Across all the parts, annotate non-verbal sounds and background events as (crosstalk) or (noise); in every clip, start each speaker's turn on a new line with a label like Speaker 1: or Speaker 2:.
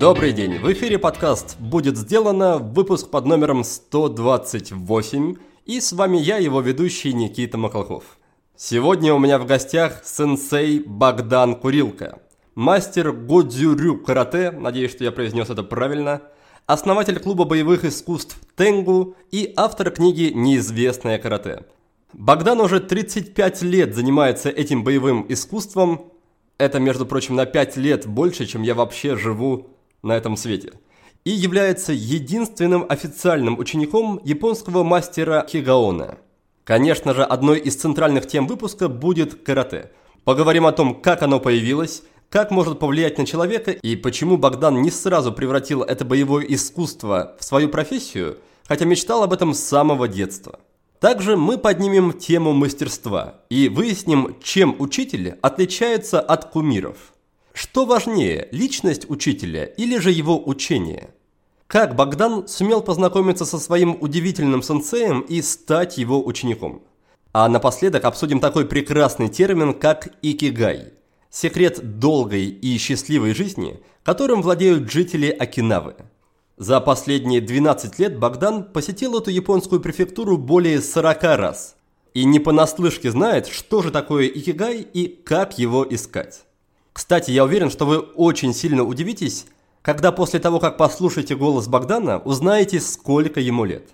Speaker 1: Добрый день! В эфире подкаст «Будет сделано», выпуск под номером 128, и с вами я, его ведущий Никита Макалков. Сегодня у меня в гостях сенсей Богдан Курилка, мастер Годзюрю карате, надеюсь, что я произнес это правильно, основатель клуба боевых искусств Тенгу и автор книги «Неизвестное карате». Богдан уже 35 лет занимается этим боевым искусством. Это, между прочим, на 5 лет больше, чем я вообще живу на этом свете. И является единственным официальным учеником японского мастера Хигаона. Конечно же, одной из центральных тем выпуска будет карате. Поговорим о том, как оно появилось, как может повлиять на человека и почему Богдан не сразу превратил это боевое искусство в свою профессию, хотя мечтал об этом с самого детства. Также мы поднимем тему мастерства и выясним, чем учитель отличается от кумиров. Что важнее, личность учителя или же его учение? Как Богдан сумел познакомиться со своим удивительным сенсеем и стать его учеником? А напоследок обсудим такой прекрасный термин, как икигай – секрет долгой и счастливой жизни, которым владеют жители Окинавы. За последние 12 лет Богдан посетил эту японскую префектуру более 40 раз и не понаслышке знает, что же такое икигай и как его искать. Кстати, я уверен, что вы очень сильно удивитесь, когда после того, как послушаете голос Богдана, узнаете, сколько ему лет.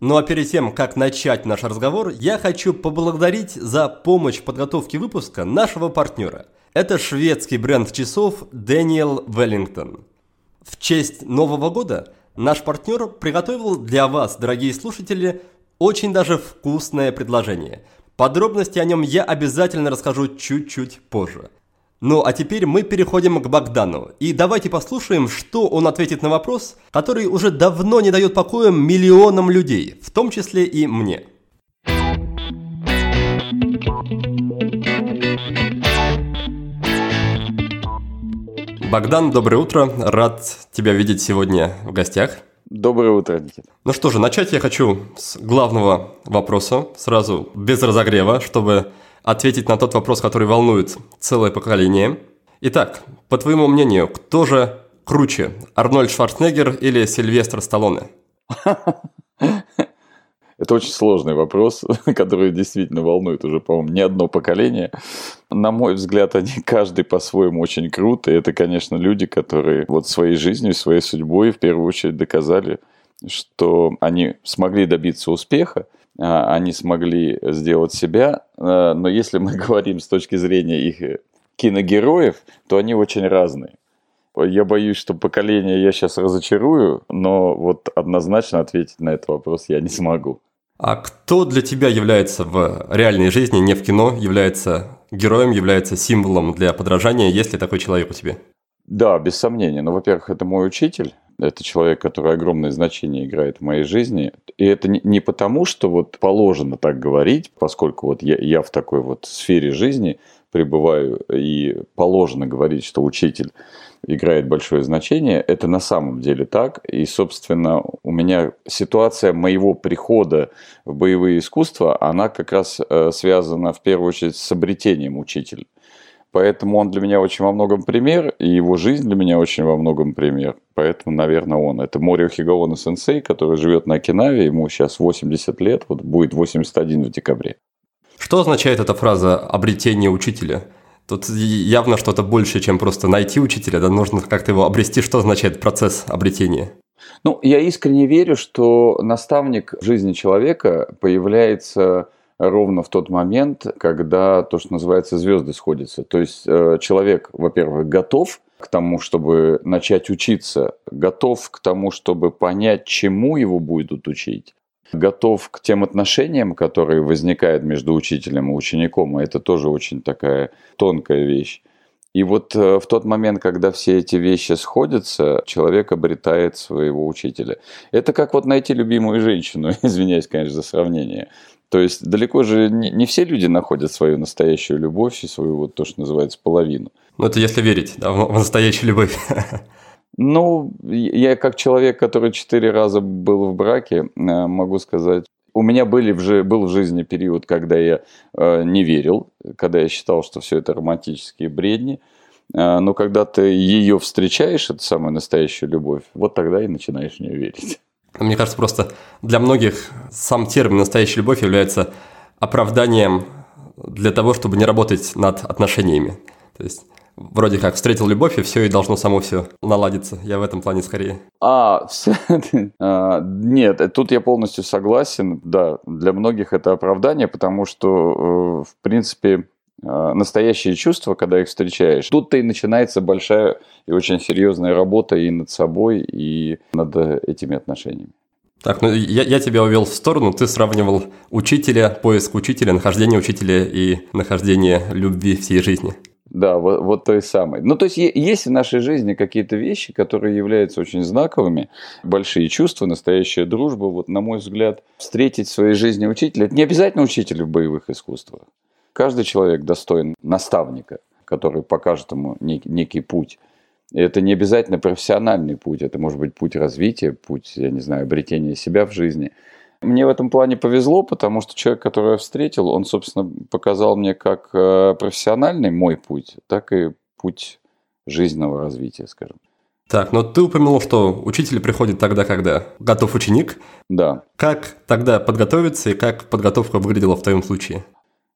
Speaker 1: Ну а перед тем, как начать наш разговор, я хочу поблагодарить за помощь в подготовке выпуска нашего партнера. Это шведский бренд часов Daniel Wellington. В честь Нового года наш партнер приготовил для вас, дорогие слушатели, очень даже вкусное предложение. Подробности о нем я обязательно расскажу чуть-чуть позже. Ну а теперь мы переходим к Богдану. И давайте послушаем, что он ответит на вопрос, который уже давно не дает покоя миллионам людей, в том числе и мне. Богдан, доброе утро. Рад тебя видеть сегодня в гостях.
Speaker 2: Доброе утро, Никита.
Speaker 1: Ну что же, начать я хочу с главного вопроса, сразу без разогрева, чтобы ответить на тот вопрос, который волнует целое поколение. Итак, по твоему мнению, кто же круче, Арнольд Шварценеггер или Сильвестр Сталлоне? (laughs)
Speaker 2: Это очень сложный вопрос, (laughs) который действительно волнует уже, по-моему, не одно поколение. На мой взгляд, они (laughs) каждый по-своему очень крут. И это, конечно, люди, которые вот своей жизнью, своей судьбой в первую очередь доказали, что они смогли добиться успеха, а, они смогли сделать себя. А, но если мы (laughs) говорим с точки зрения их киногероев, то они очень разные. Я боюсь, что поколение я сейчас разочарую, но вот однозначно ответить на этот вопрос я не смогу.
Speaker 1: А кто для тебя является в реальной жизни, не в кино, является героем, является символом для подражания? Есть ли такой человек у тебя?
Speaker 2: Да, без сомнения. Ну, во-первых, это мой учитель. Это человек, который огромное значение играет в моей жизни. И это не потому, что вот положено так говорить, поскольку вот я, я в такой вот сфере жизни пребываю, и положено говорить, что учитель играет большое значение. Это на самом деле так. И, собственно, у меня ситуация моего прихода в боевые искусства, она как раз э, связана в первую очередь с обретением учителя. Поэтому он для меня очень во многом пример, и его жизнь для меня очень во многом пример. Поэтому, наверное, он. Это Морио Хигаона сенсей, который живет на Окинаве, ему сейчас 80 лет, вот будет 81 в декабре.
Speaker 1: Что означает эта фраза «обретение учителя»? Тут явно что-то больше, чем просто найти учителя, да, нужно как-то его обрести. Что означает процесс обретения?
Speaker 2: Ну, я искренне верю, что наставник в жизни человека появляется ровно в тот момент, когда то, что называется, звезды сходятся. То есть э, человек, во-первых, готов к тому, чтобы начать учиться, готов к тому, чтобы понять, чему его будут учить, готов к тем отношениям, которые возникают между учителем и учеником, и это тоже очень такая тонкая вещь. И вот э, в тот момент, когда все эти вещи сходятся, человек обретает своего учителя. Это как вот найти любимую женщину, (laughs) извиняюсь, конечно, за сравнение. То есть далеко же не, все люди находят свою настоящую любовь и свою вот то, что называется половину.
Speaker 1: Ну это если верить да, в настоящую любовь. (laughs)
Speaker 2: Ну, я как человек, который четыре раза был в браке, э, могу сказать, у меня были в, был в жизни период, когда я э, не верил когда я считал, что все это романтические бредни. А, но когда ты ее встречаешь, это самая настоящая любовь, вот тогда и начинаешь в нее верить.
Speaker 1: Мне кажется, просто для многих сам термин «настоящая любовь» является оправданием для того, чтобы не работать над отношениями. То есть вроде как встретил любовь, и все, и должно само все наладиться. Я в этом плане скорее.
Speaker 2: А, все, а, нет, тут я полностью согласен. Да, для многих это оправдание, потому что, э, в принципе, э, настоящие чувства, когда их встречаешь, тут-то и начинается большая и очень серьезная работа и над собой, и над этими отношениями.
Speaker 1: Так, ну я, я тебя увел в сторону, ты сравнивал учителя, поиск учителя, нахождение учителя и нахождение любви всей жизни.
Speaker 2: Да, вот, вот той самой. Ну, то есть, есть в нашей жизни какие-то вещи, которые являются очень знаковыми, большие чувства, настоящая дружба. Вот, на мой взгляд, встретить в своей жизни учителя, это не обязательно учитель в боевых искусствах. Каждый человек достоин наставника, который покажет ему некий, некий путь. И это не обязательно профессиональный путь, это может быть путь развития, путь, я не знаю, обретения себя в жизни – мне в этом плане повезло, потому что человек, которого я встретил, он, собственно, показал мне как э, профессиональный мой путь, так и путь жизненного развития, скажем.
Speaker 1: Так, но ты упомянул, что учитель приходит тогда, когда готов ученик.
Speaker 2: Да.
Speaker 1: Как тогда подготовиться и как подготовка выглядела в твоем случае?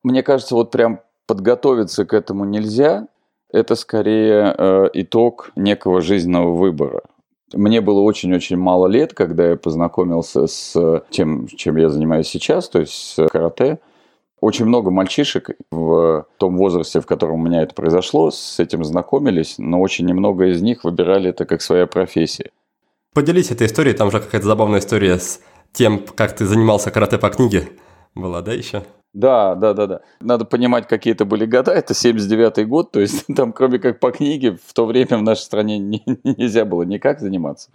Speaker 2: Мне кажется, вот прям подготовиться к этому нельзя. Это скорее э, итог некого жизненного выбора. Мне было очень-очень мало лет, когда я познакомился с тем, чем я занимаюсь сейчас, то есть с карате. Очень много мальчишек в том возрасте, в котором у меня это произошло, с этим знакомились, но очень немного из них выбирали это как своя профессия.
Speaker 1: Поделись этой историей, там же какая-то забавная история с тем, как ты занимался карате по книге была, да, еще?
Speaker 2: Да, да, да, да. Надо понимать, какие это были года. Это 79-й год, то есть там, кроме как по книге, в то время в нашей стране не, нельзя было никак заниматься.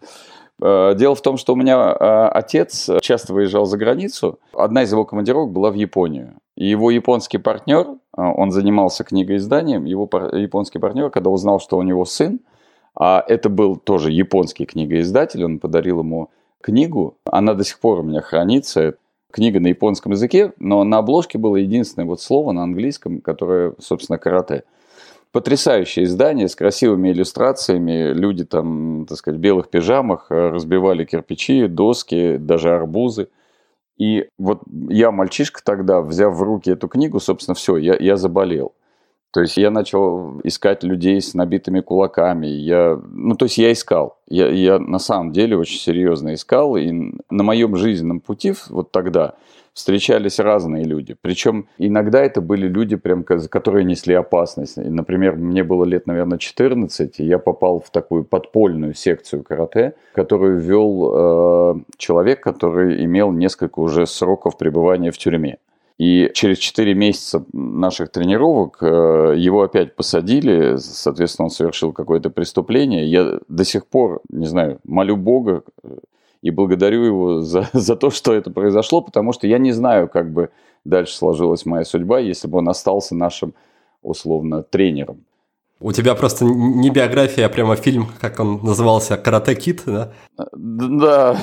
Speaker 2: Э, дело в том, что у меня э, отец часто выезжал за границу. Одна из его командировок была в Японию. И его японский партнер, э, он занимался книгоизданием, его японский партнер, когда узнал, что у него сын, а это был тоже японский книгоиздатель, он подарил ему книгу, она до сих пор у меня хранится, книга на японском языке, но на обложке было единственное вот слово на английском, которое, собственно, карате. Потрясающее издание с красивыми иллюстрациями. Люди там, так сказать, в белых пижамах э, разбивали кирпичи, доски, даже арбузы. И вот я, мальчишка тогда, взяв в руки эту книгу, собственно, все, я, я заболел. То есть я начал искать людей с набитыми кулаками. Я, ну, то есть я искал. Я, я на самом деле очень серьезно искал. И на моем жизненном пути вот тогда встречались разные люди. Причем иногда это были люди, прям, которые несли опасность. Например, мне было лет, наверное, 14, и я попал в такую подпольную секцию карате, которую вел э, человек, который имел несколько уже сроков пребывания в тюрьме. И через 4 месяца наших тренировок э, его опять посадили, соответственно, он совершил какое-то преступление. Я до сих пор, не знаю, молю Бога э, и благодарю его за, (laughs) за то, что это произошло, потому что я не знаю, как бы дальше сложилась моя судьба, если бы он остался нашим, условно, тренером.
Speaker 1: У тебя просто не биография, а прямо фильм, как он назывался, «Карате Кит», да? (laughs)
Speaker 2: Да.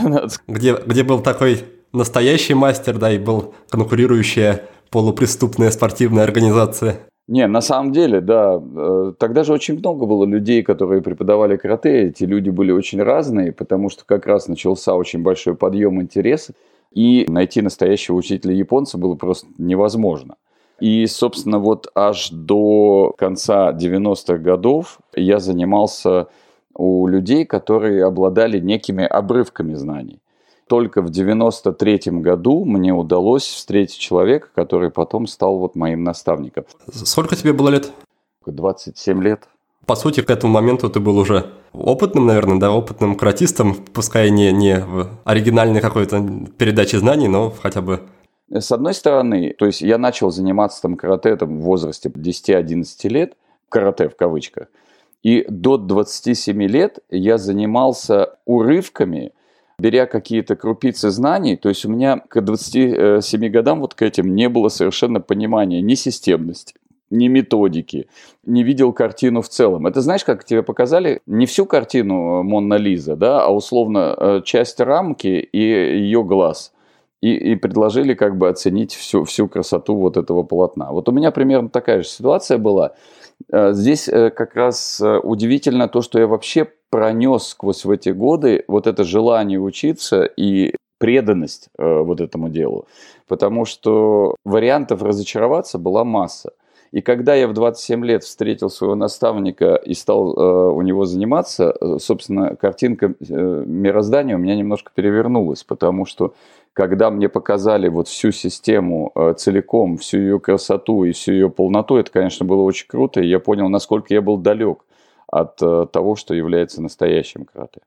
Speaker 1: Где, где был такой настоящий мастер, да, и был конкурирующая полупреступная спортивная организация.
Speaker 2: Не, на самом деле, да. Э, тогда же очень много было людей, которые преподавали карате. Эти люди были очень разные, потому что как раз начался очень большой подъем интереса. И найти настоящего учителя японца было просто невозможно. И, собственно, вот аж до конца 90-х годов я занимался у людей, которые обладали некими обрывками знаний только в 93 году мне удалось встретить человека, который потом стал вот моим наставником.
Speaker 1: Сколько тебе было лет?
Speaker 2: 27 лет.
Speaker 1: По сути, к этому моменту ты был уже опытным, наверное, да, опытным каратистом, пускай не, не в оригинальной какой-то передаче знаний, но хотя бы
Speaker 2: с одной стороны, то есть я начал заниматься там карате там, в возрасте 10-11 лет, карате в кавычках, и до 27 лет я занимался урывками беря какие-то крупицы знаний, то есть у меня к 27 годам вот к этим не было совершенно понимания ни системности, ни методики, не видел картину в целом. Это знаешь, как тебе показали не всю картину Монна Лиза, да, а условно э, часть рамки и ее глаз. И, и предложили как бы оценить всю, всю красоту вот этого полотна. Вот у меня примерно такая же ситуация была. Э, здесь э, как раз э, удивительно то, что я вообще пронес сквозь в эти годы вот это желание учиться и преданность вот этому делу. Потому что вариантов разочароваться была масса. И когда я в 27 лет встретил своего наставника и стал э, у него заниматься, собственно, картинка э, мироздания у меня немножко перевернулась, потому что когда мне показали вот всю систему э, целиком, всю ее красоту и всю ее полноту, это, конечно, было очень круто, и я понял, насколько я был далек от э, того, что является настоящим карате.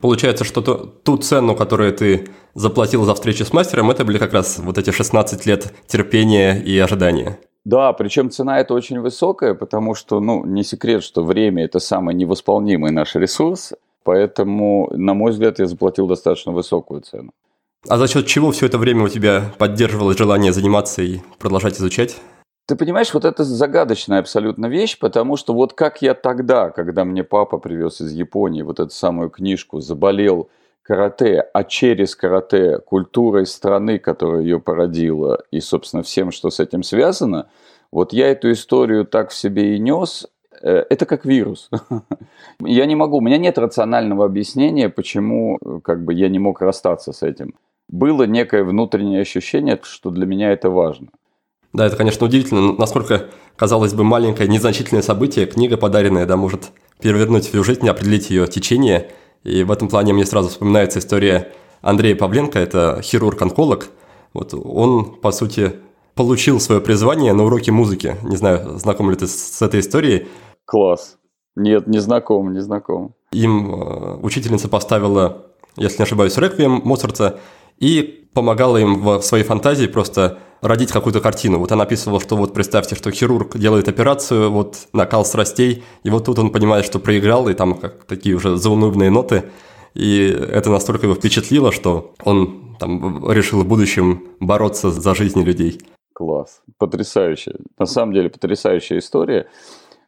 Speaker 1: Получается, что ту, ту цену, которую ты заплатил за встречу с мастером, это были как раз вот эти 16 лет терпения и ожидания.
Speaker 2: Да, причем цена это очень высокая, потому что, ну, не секрет, что время – это самый невосполнимый наш ресурс, поэтому, на мой взгляд, я заплатил достаточно высокую цену.
Speaker 1: А за счет чего все это время у тебя поддерживалось желание заниматься и продолжать изучать?
Speaker 2: Ты понимаешь, вот это загадочная абсолютно вещь, потому что вот как я тогда, когда мне папа привез из Японии вот эту самую книжку, заболел – карате, а через карате культурой страны, которая ее породила, и, собственно, всем, что с этим связано, вот я эту историю так в себе и нес, э, это как вирус. (laughs) Я не могу, у меня нет рационального объяснения, почему как бы, я не мог расстаться с этим. Было некое внутреннее ощущение, что для меня это важно.
Speaker 1: Да, это, конечно, удивительно, насколько, казалось бы, маленькое, незначительное событие, книга подаренная, да, может перевернуть всю жизнь, определить ее течение – и в этом плане мне сразу вспоминается история Андрея Павленко, это хирург-онколог. Вот он, по сути, получил свое призвание на уроке музыки. Не знаю, знаком ли ты с, этой историей?
Speaker 2: Класс. Нет, не знаком, не знаком.
Speaker 1: Им э, учительница поставила, если не ошибаюсь, реквием Моцарта и помогала им в своей фантазии просто родить какую-то картину. Вот она описывала, что вот представьте, что хирург делает операцию, вот накал страстей, и вот тут он понимает, что проиграл, и там как такие уже заунывные ноты, и это настолько его впечатлило, что он там решил в будущем бороться за жизни людей.
Speaker 2: Класс, потрясающе. На самом деле потрясающая история.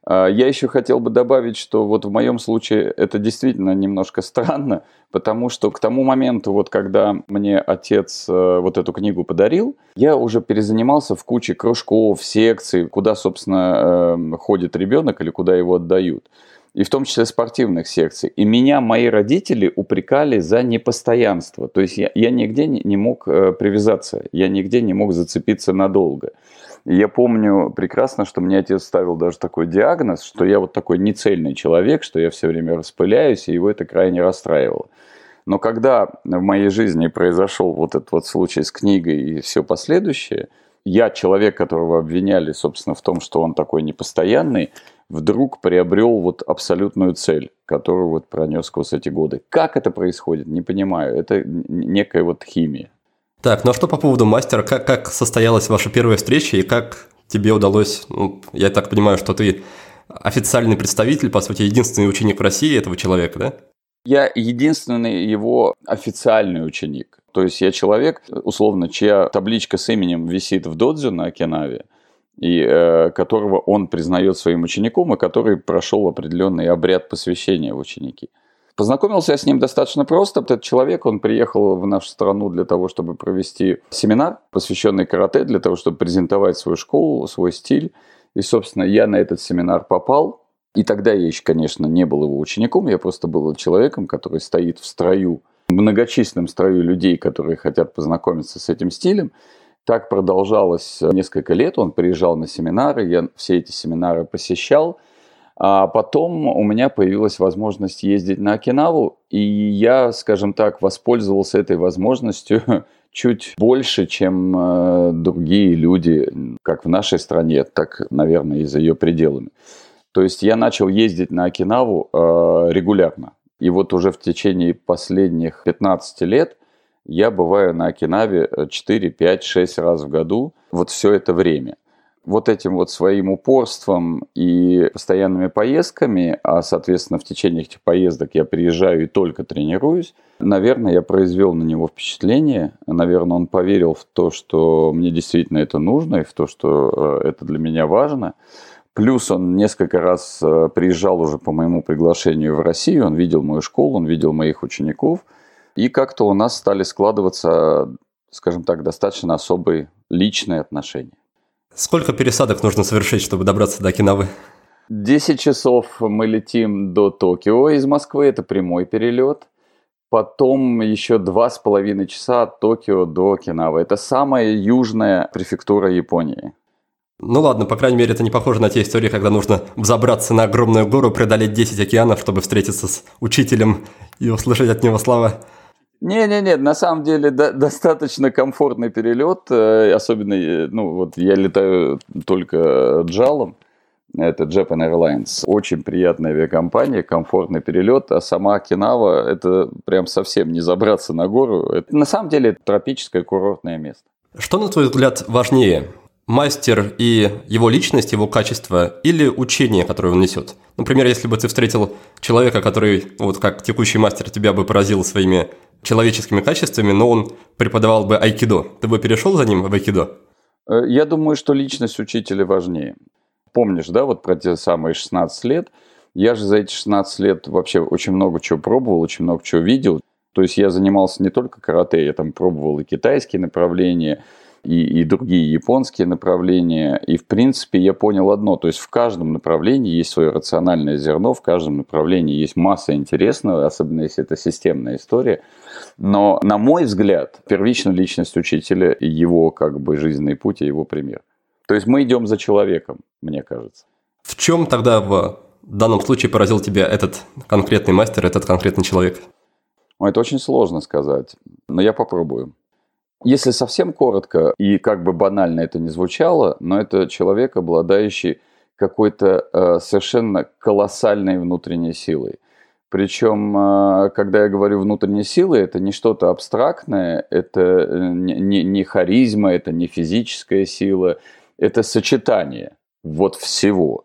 Speaker 2: А, я еще хотел бы добавить, что вот в моем случае это действительно немножко странно, потому что к тому моменту, вот когда мне отец э, вот эту книгу подарил, я уже перезанимался в куче кружков, секций, куда, собственно, эм, ходит ребенок или куда его отдают и в том числе спортивных секций. И меня мои родители упрекали за непостоянство. То есть я, я нигде не, мог э, привязаться, я нигде не мог зацепиться надолго. И я помню прекрасно, что мне отец ставил даже такой диагноз, что я вот такой нецельный человек, что я все время распыляюсь, и его это крайне расстраивало. Но когда в моей жизни произошел вот этот вот случай с книгой и все последующее, я, человек, которого обвиняли, собственно, в том, что он такой непостоянный, вдруг приобрел вот абсолютную цель, которую вот пронес сквозь эти годы. Как это происходит, не понимаю. Это некая вот химия.
Speaker 1: Так, ну а что по поводу мастера? Как, как состоялась ваша первая встреча и как тебе удалось, ну, я так понимаю, что ты официальный представитель, по сути, единственный ученик в России этого человека, да?
Speaker 2: Я единственный его официальный ученик. То есть я человек, условно, чья табличка с именем висит в додзю на Окинаве, и э, которого он признает своим учеником, и который прошел определенный обряд посвящения в ученики. Познакомился я с ним достаточно просто. Этот человек, он приехал в нашу страну для того, чтобы провести семинар, посвященный карате, для того, чтобы презентовать свою школу, свой стиль. И, собственно, я на этот семинар попал. И тогда я еще, конечно, не был его учеником, я просто был человеком, который стоит в строю, многочисленном строю людей, которые хотят познакомиться с этим стилем. Так продолжалось несколько лет. Он приезжал на семинары, я все эти семинары посещал – а потом у меня появилась возможность ездить на Окинаву, и я, скажем так, воспользовался этой возможностью (laughs) чуть больше, чем э, другие люди, как в нашей стране, так, наверное, и за ее пределами. То есть я начал ездить на Окинаву э, регулярно. И вот уже в течение последних 15 лет я бываю на Окинаве 4, 5, 6 раз в году. Вот все это время вот этим вот своим упорством и постоянными поездками, а, соответственно, в течение этих поездок я приезжаю и только тренируюсь, наверное, я произвел на него впечатление. Наверное, он поверил в то, что мне действительно это нужно и в то, что э, это для меня важно. Плюс он несколько раз э, приезжал уже по моему приглашению в Россию, он видел мою школу, он видел моих учеников. И как-то у нас стали складываться скажем так, достаточно особые личные отношения.
Speaker 1: Сколько пересадок нужно совершить, чтобы добраться до Окинавы?
Speaker 2: 10 часов мы летим до Токио из Москвы, это прямой перелет. Потом еще два с половиной часа от Токио до Окинавы. Это самая южная префектура Японии.
Speaker 1: Ну ладно, по крайней мере, это не похоже на те истории, когда нужно взобраться на огромную гору, преодолеть 10 океанов, чтобы встретиться с учителем и услышать от него слова.
Speaker 2: Не-не-не, на самом деле до, достаточно комфортный перелет, э, особенно, э, ну вот я летаю только джалом, это Japan Airlines. Очень приятная авиакомпания, комфортный перелет, а сама Окинава – это прям совсем не забраться на гору. Это, на самом деле это тропическое курортное место.
Speaker 1: Что, на твой взгляд, важнее? Мастер и его личность, его качество или учение, которое он несет. Например, если бы ты встретил человека, который, вот как текущий мастер, тебя бы поразил своими человеческими качествами, но он преподавал бы айкидо, ты бы перешел за ним в айкидо?
Speaker 2: Э, я думаю, что личность учителя важнее. Помнишь, да, вот про те самые 16 лет? Я же за эти 16 лет вообще очень много чего пробовал, очень много чего видел. То есть я занимался не только карате, я там пробовал и китайские направления, и, и другие японские направления. И, в принципе, я понял одно. То есть, в каждом направлении есть свое рациональное зерно, в каждом направлении есть масса интересного, особенно если это системная история. Но, на мой взгляд, первичная личность учителя, его как бы жизненный путь и его пример. То есть, мы идем за человеком, мне кажется.
Speaker 1: В чем тогда в данном случае поразил тебя этот конкретный мастер, этот конкретный человек?
Speaker 2: Это очень сложно сказать, но я попробую. Если совсем коротко, и как бы банально это не звучало, но это человек, обладающий какой-то э, совершенно колоссальной внутренней силой. Причем, э, когда я говорю внутренней силы, это не что-то абстрактное, это э, не, не харизма, это не физическая сила, это сочетание вот всего.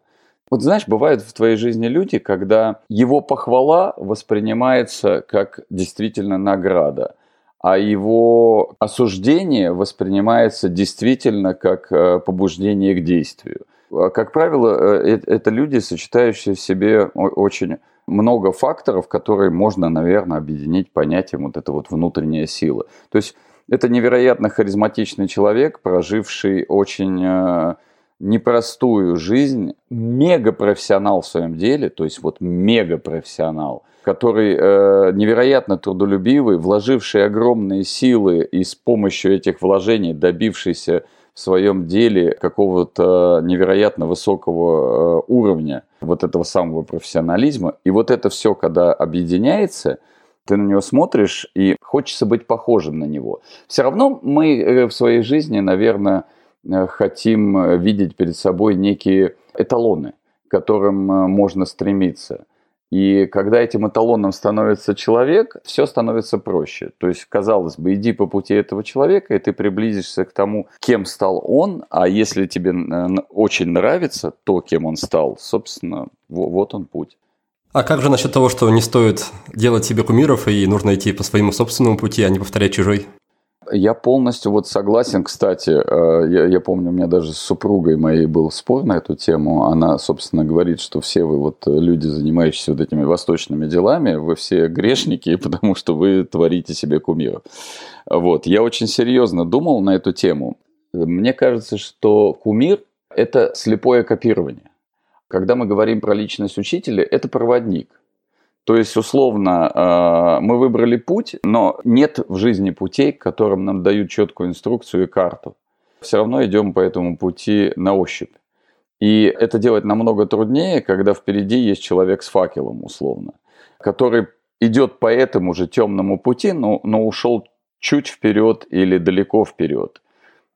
Speaker 2: Вот знаешь, бывают в твоей жизни люди, когда его похвала воспринимается как действительно награда – а его осуждение воспринимается действительно как э, побуждение к действию. А, как правило, э, это люди, сочетающие в себе очень много факторов, которые можно, наверное, объединить понятием вот эта вот внутренняя сила. То есть это невероятно харизматичный человек, проживший очень э, непростую жизнь, мега-профессионал в своем деле, то есть вот мега-профессионал, который э, невероятно трудолюбивый, вложивший огромные силы и с помощью этих вложений добившийся в своем деле какого-то невероятно высокого э, уровня вот этого самого профессионализма. И вот это все, когда объединяется, ты на него смотришь и хочется быть похожим на него. Все равно мы э, в своей жизни, наверное, хотим э, видеть перед собой некие эталоны, к которым э, можно стремиться. И когда этим эталоном становится человек, все становится проще. То есть, казалось бы, иди по пути этого человека, и ты приблизишься к тому, кем стал он, а если тебе очень нравится то, кем он стал, собственно, вот он путь.
Speaker 1: А как же насчет того, что не стоит делать себе кумиров и нужно идти по своему собственному пути, а не повторять чужой?
Speaker 2: Я полностью вот согласен, кстати, э, я, я помню, у меня даже с супругой моей был спор на эту тему. Она, собственно, говорит, что все вы вот люди, занимающиеся вот этими восточными делами, вы все грешники, (laughs) потому что вы творите себе кумиров. Вот. Я очень серьезно думал на эту тему. Мне кажется, что кумир – это слепое копирование. Когда мы говорим про личность учителя, это проводник. То есть, условно, э, мы выбрали путь, но нет в жизни путей, которым нам дают четкую инструкцию и карту. Все равно идем по этому пути на ощупь. И это делать намного труднее, когда впереди есть человек с факелом, условно, который идет по этому же темному пути, но, но ушел чуть вперед или далеко вперед.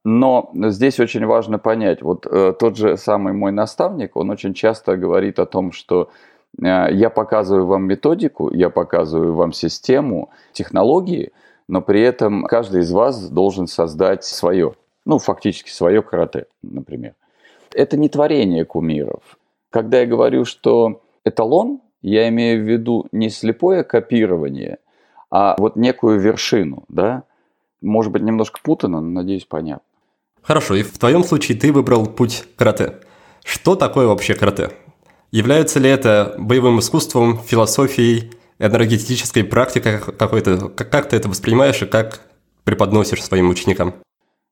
Speaker 2: Но здесь очень важно понять, вот э, тот же самый мой наставник, он очень часто говорит о том, что я показываю вам методику, я показываю вам систему, технологии, но при этом каждый из вас должен создать свое, ну, фактически свое карате, например. Это не творение кумиров. Когда я говорю, что эталон, я имею в виду не слепое копирование, а вот некую вершину, да? Может быть, немножко путано, но, надеюсь, понятно.
Speaker 1: Хорошо, и в твоем случае ты выбрал путь карате. Что такое вообще карате? Является ли это боевым искусством, философией, энергетической практикой какой-то? Как, ты это воспринимаешь и как преподносишь своим ученикам?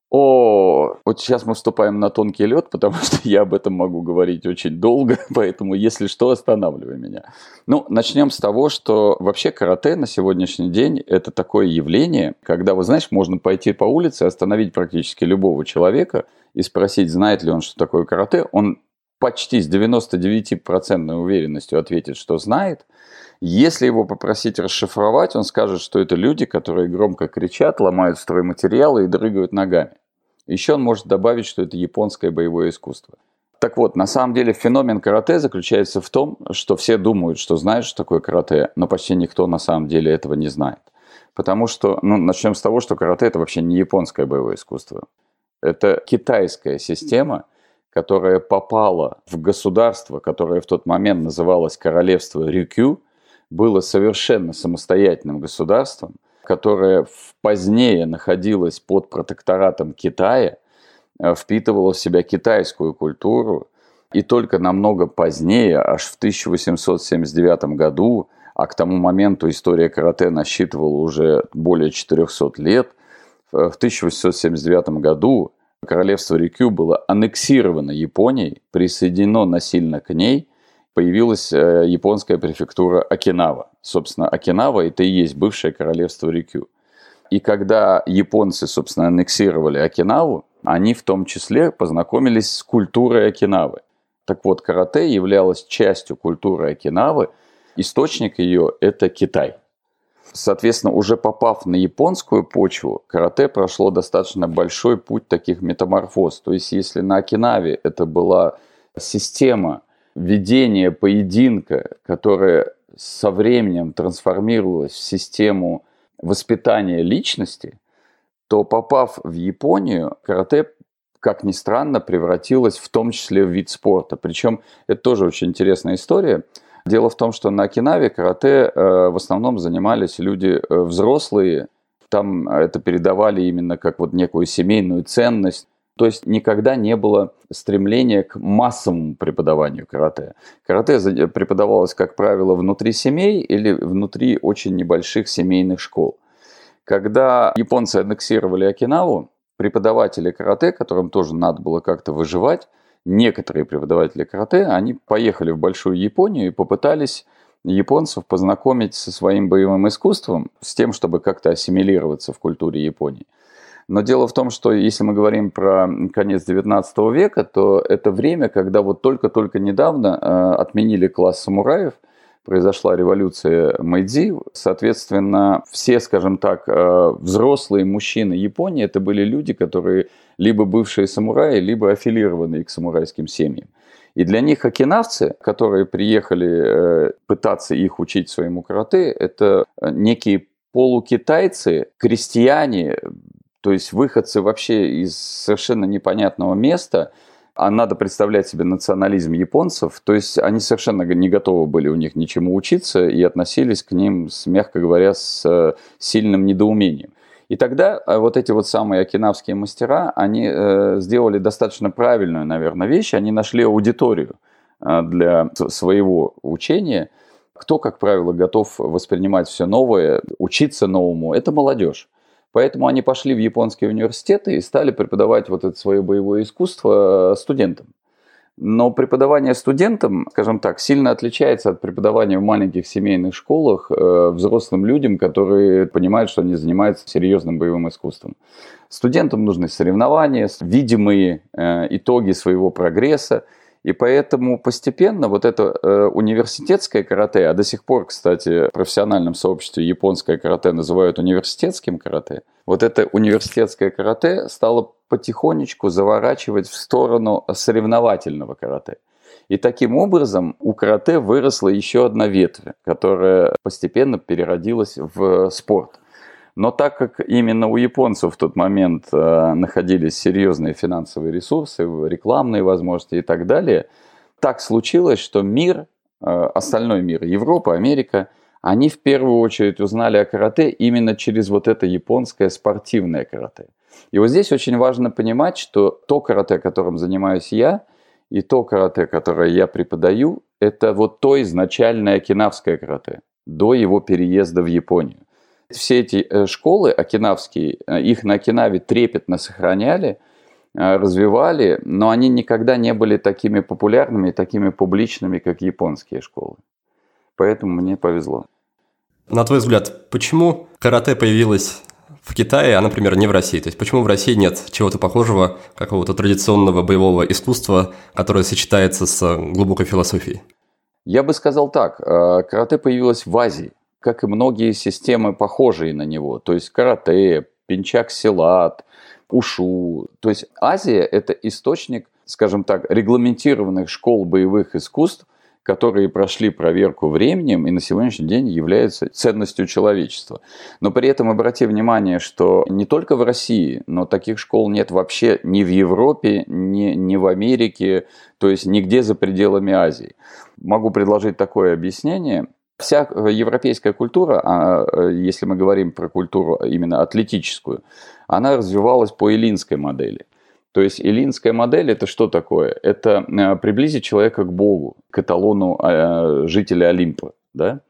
Speaker 2: О, вот сейчас мы вступаем на тонкий лед, потому что я об этом могу говорить очень долго, (laughs) поэтому, если что, останавливай меня. Ну, начнем с того, что вообще карате на сегодняшний день это такое явление, когда, вы знаешь, можно пойти по улице, остановить практически любого человека и спросить, знает ли он, что такое карате. Он почти с 99% уверенностью ответит, что знает. Если его попросить расшифровать, он скажет, что это люди, которые громко кричат, ломают стройматериалы и дрыгают ногами. Еще он может добавить, что это японское боевое искусство. Так вот, на самом деле феномен карате заключается в том, что все думают, что знают, что такое карате, но почти никто на самом деле этого не знает. Потому что, ну, начнем с того, что карате это вообще не японское боевое искусство. Это китайская система, которая попала в государство, которое в тот момент называлось Королевство Рюкю, было совершенно самостоятельным государством – которая позднее находилась под протекторатом Китая, э, впитывала в себя китайскую культуру, и только намного позднее, аж в 1879 году, а к тому моменту история карате насчитывала уже более 400 лет, в 1879 году королевство Рикю было аннексировано Японией, присоединено насильно к ней, появилась э, японская префектура Окинава. Собственно, Окинава – это и есть бывшее королевство Рикю. И когда японцы, собственно, аннексировали Окинаву, они в том числе познакомились с культурой Окинавы. Так вот, карате являлось частью культуры Окинавы. Источник ее – это Китай. Соответственно, уже попав на японскую почву, карате прошло достаточно большой путь таких метаморфоз. То есть, если на Окинаве это была система ведения поединка, которая со временем трансформировалась в систему воспитания личности, то попав в Японию, карате, как ни странно, превратилось в том числе в вид спорта. Причем это тоже очень интересная история. Дело в том, что на Окинаве карате э, в основном занимались люди э, взрослые, там это передавали именно как вот некую семейную ценность. То есть никогда не было стремления к массовому преподаванию карате. Карате преподавалось, как правило, внутри семей или внутри очень небольших семейных школ. Когда японцы аннексировали Окинаву, преподаватели карате, которым тоже надо было как-то выживать, некоторые преподаватели карате, они поехали в Большую Японию и попытались японцев познакомить со своим боевым искусством, с тем, чтобы как-то ассимилироваться в культуре Японии. Но дело в том, что если мы говорим про конец XIX века, то это время, когда вот только-только недавно э, отменили класс самураев, произошла революция Мэйдзи. Соответственно, все, скажем так, э, взрослые мужчины Японии, это были люди, которые либо бывшие самураи, либо аффилированные к самурайским семьям. И для них окинавцы, которые приехали э, пытаться их учить своему карате, это некие полукитайцы, крестьяне, то есть выходцы вообще из совершенно непонятного места, а надо представлять себе национализм японцев, то есть они совершенно не готовы были у них ничему учиться и относились к ним, мягко говоря, с э, сильным недоумением. И тогда э, вот эти вот самые окинавские мастера, они э, сделали достаточно правильную, наверное, вещь, они нашли аудиторию э, для своего учения. Кто, как правило, готов воспринимать все новое, учиться новому, это молодежь. Поэтому они пошли в японские университеты и стали преподавать вот это свое боевое искусство студентам. Но преподавание студентам, скажем так, сильно отличается от преподавания в маленьких семейных школах э, взрослым людям, которые понимают, что они занимаются серьезным боевым искусством. Студентам нужны соревнования, видимые э, итоги своего прогресса – и поэтому постепенно вот это э, университетское карате, а до сих пор, кстати, в профессиональном сообществе японское карате называют университетским карате, вот это университетское карате стало потихонечку заворачивать в сторону соревновательного карате. И таким образом у карате выросла еще одна ветвь, которая постепенно переродилась в спорт. Но так как именно у японцев в тот момент э, находились серьезные финансовые ресурсы, рекламные возможности и так далее, так случилось, что мир, э, остальной мир, Европа, Америка, они в первую очередь узнали о карате именно через вот это японское спортивное карате. И вот здесь очень важно понимать, что то карате, которым занимаюсь я, и то карате, которое я преподаю, это вот то изначальное кинавское карате, до его переезда в Японию. Все эти э, школы окинавские, э, их на Окинаве трепетно сохраняли, э, развивали, но они никогда не были такими популярными, такими публичными, как японские школы. Поэтому мне повезло.
Speaker 1: На твой взгляд, почему карате появилось в Китае, а, например, не в России? То есть почему в России нет чего-то похожего, какого-то традиционного боевого искусства, которое сочетается с глубокой философией?
Speaker 2: Я бы сказал так, карате появилось в Азии как и многие системы, похожие на него. То есть карате, пинчак-силат, ушу. То есть Азия – это источник, скажем так, регламентированных школ боевых искусств, которые прошли проверку временем и на сегодняшний день являются ценностью человечества. Но при этом обрати внимание, что не только в России, но таких школ нет вообще ни в Европе, ни, ни в Америке, то есть нигде за пределами Азии. Могу предложить такое объяснение – Вся э, европейская культура, а, э, если мы говорим про культуру именно атлетическую, она развивалась по эллинской модели. То есть эллинская модель это что такое? Это э, приблизить человека к Богу, к эталону жителя Олимпа. Да?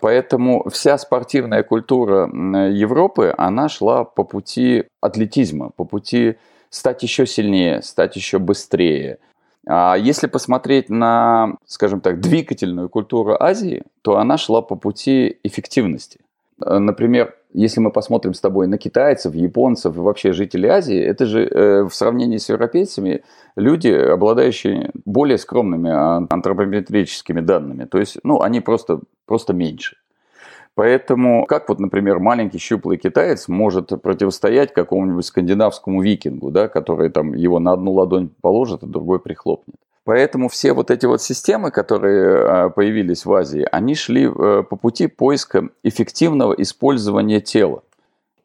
Speaker 2: Поэтому вся спортивная культура Европы, она шла по пути атлетизма, по пути стать еще сильнее, стать еще быстрее – если посмотреть на, скажем так, двигательную культуру Азии, то она шла по пути эффективности. Э, например, если мы посмотрим с тобой на китайцев, японцев и вообще жителей Азии, это же э, в сравнении с европейцами люди, обладающие более скромными антропометрическими данными. То есть, ну, они просто, просто меньше. Поэтому, как вот, например, маленький щуплый китаец может противостоять какому-нибудь скандинавскому викингу, да, который там его на одну ладонь положит, а другой прихлопнет. Поэтому все вот эти вот системы, которые а, появились в Азии, они шли э, по пути поиска эффективного использования тела.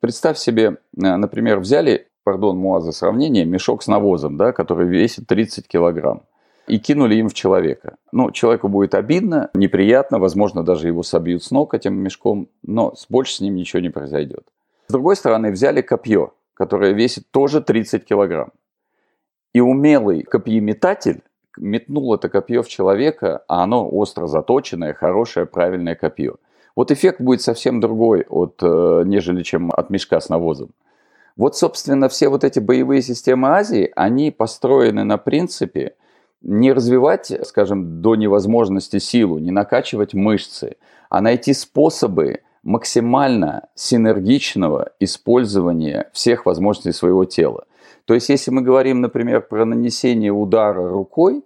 Speaker 2: Представь себе, э, например, взяли, пардон, Муа за сравнение, мешок с навозом, да, который весит 30 килограмм и кинули им в человека. Ну, человеку будет обидно, неприятно, возможно, даже его собьют с ног этим мешком, но больше с ним ничего не произойдет. С другой стороны, взяли копье, которое весит тоже 30 килограмм. И умелый копьеметатель метнул это копье в человека, а оно остро заточенное, хорошее, правильное копье. Вот эффект будет совсем другой, от, э, нежели чем от мешка с навозом. Вот, собственно, все вот эти боевые системы Азии, они построены на принципе – не развивать, скажем, до невозможности силу, не накачивать мышцы, а найти способы максимально синергичного использования всех возможностей своего тела. То есть, если мы говорим, например, про нанесение удара рукой,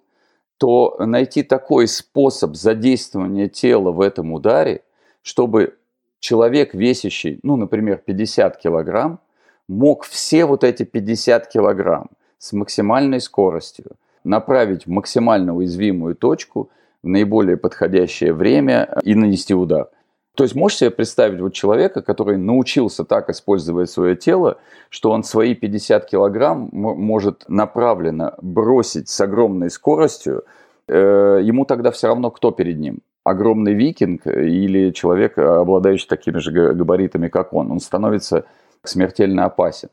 Speaker 2: то найти такой способ задействования тела в этом ударе, чтобы человек, весящий, ну, например, 50 килограмм, мог все вот эти 50 килограмм с максимальной скоростью направить в максимально уязвимую точку в наиболее подходящее время и нанести удар. То есть можешь себе представить вот человека, который научился так использовать свое тело, что он свои 50 килограмм может направленно бросить с огромной скоростью, э, ему тогда все равно кто перед ним? Огромный викинг или человек, обладающий такими же габаритами, как он. Он становится смертельно опасен.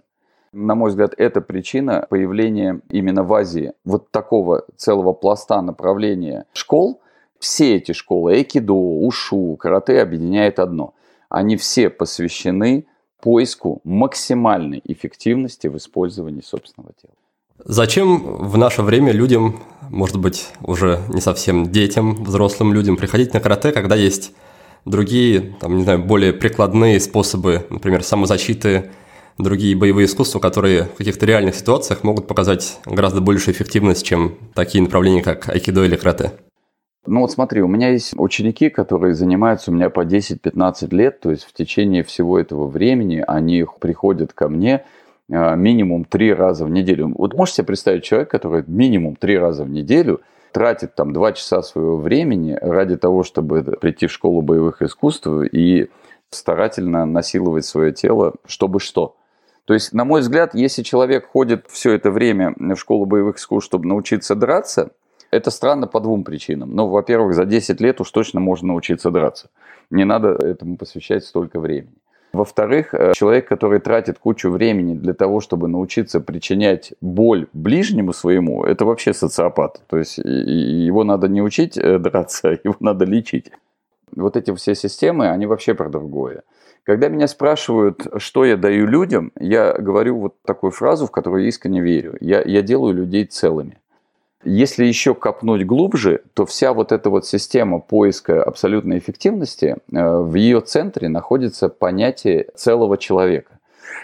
Speaker 2: На мой взгляд, это причина появления именно в Азии вот такого целого пласта направления школ. Все эти школы, экидо, ушу, карате объединяет одно. Они все посвящены поиску максимальной эффективности в использовании собственного тела.
Speaker 1: Зачем в наше время людям, может быть, уже не совсем детям, взрослым людям, приходить на карате, когда есть другие, там, не знаю, более прикладные способы, например, самозащиты, другие боевые искусства, которые в каких-то реальных ситуациях могут показать гораздо большую эффективность, чем такие направления, как айкидо или карате.
Speaker 2: Ну вот смотри, у меня есть ученики, которые занимаются у меня по 10-15 лет, то есть в течение всего этого времени они приходят ко мне а, минимум три раза в неделю. Вот можете себе представить человек, который минимум три раза в неделю тратит там два часа своего времени ради того, чтобы прийти в школу боевых искусств и старательно насиловать свое тело, чтобы что? То есть, на мой взгляд, если человек ходит все это время в школу боевых искусств, чтобы научиться драться, это странно по двум причинам. Ну, во-первых, за 10 лет уж точно можно научиться драться. Не надо этому посвящать столько времени. Во-вторых, э, человек, который тратит кучу времени для того, чтобы научиться причинять боль ближнему своему, это вообще социопат. То есть его надо не учить э, драться, (laughs) его надо лечить. Вот эти все системы, они вообще про другое. Когда меня спрашивают, что я даю людям, я говорю вот такую фразу, в которую я искренне верю. Я, я делаю людей целыми. Если еще копнуть глубже, то вся вот эта вот система поиска абсолютной эффективности, э, в ее центре находится понятие целого человека.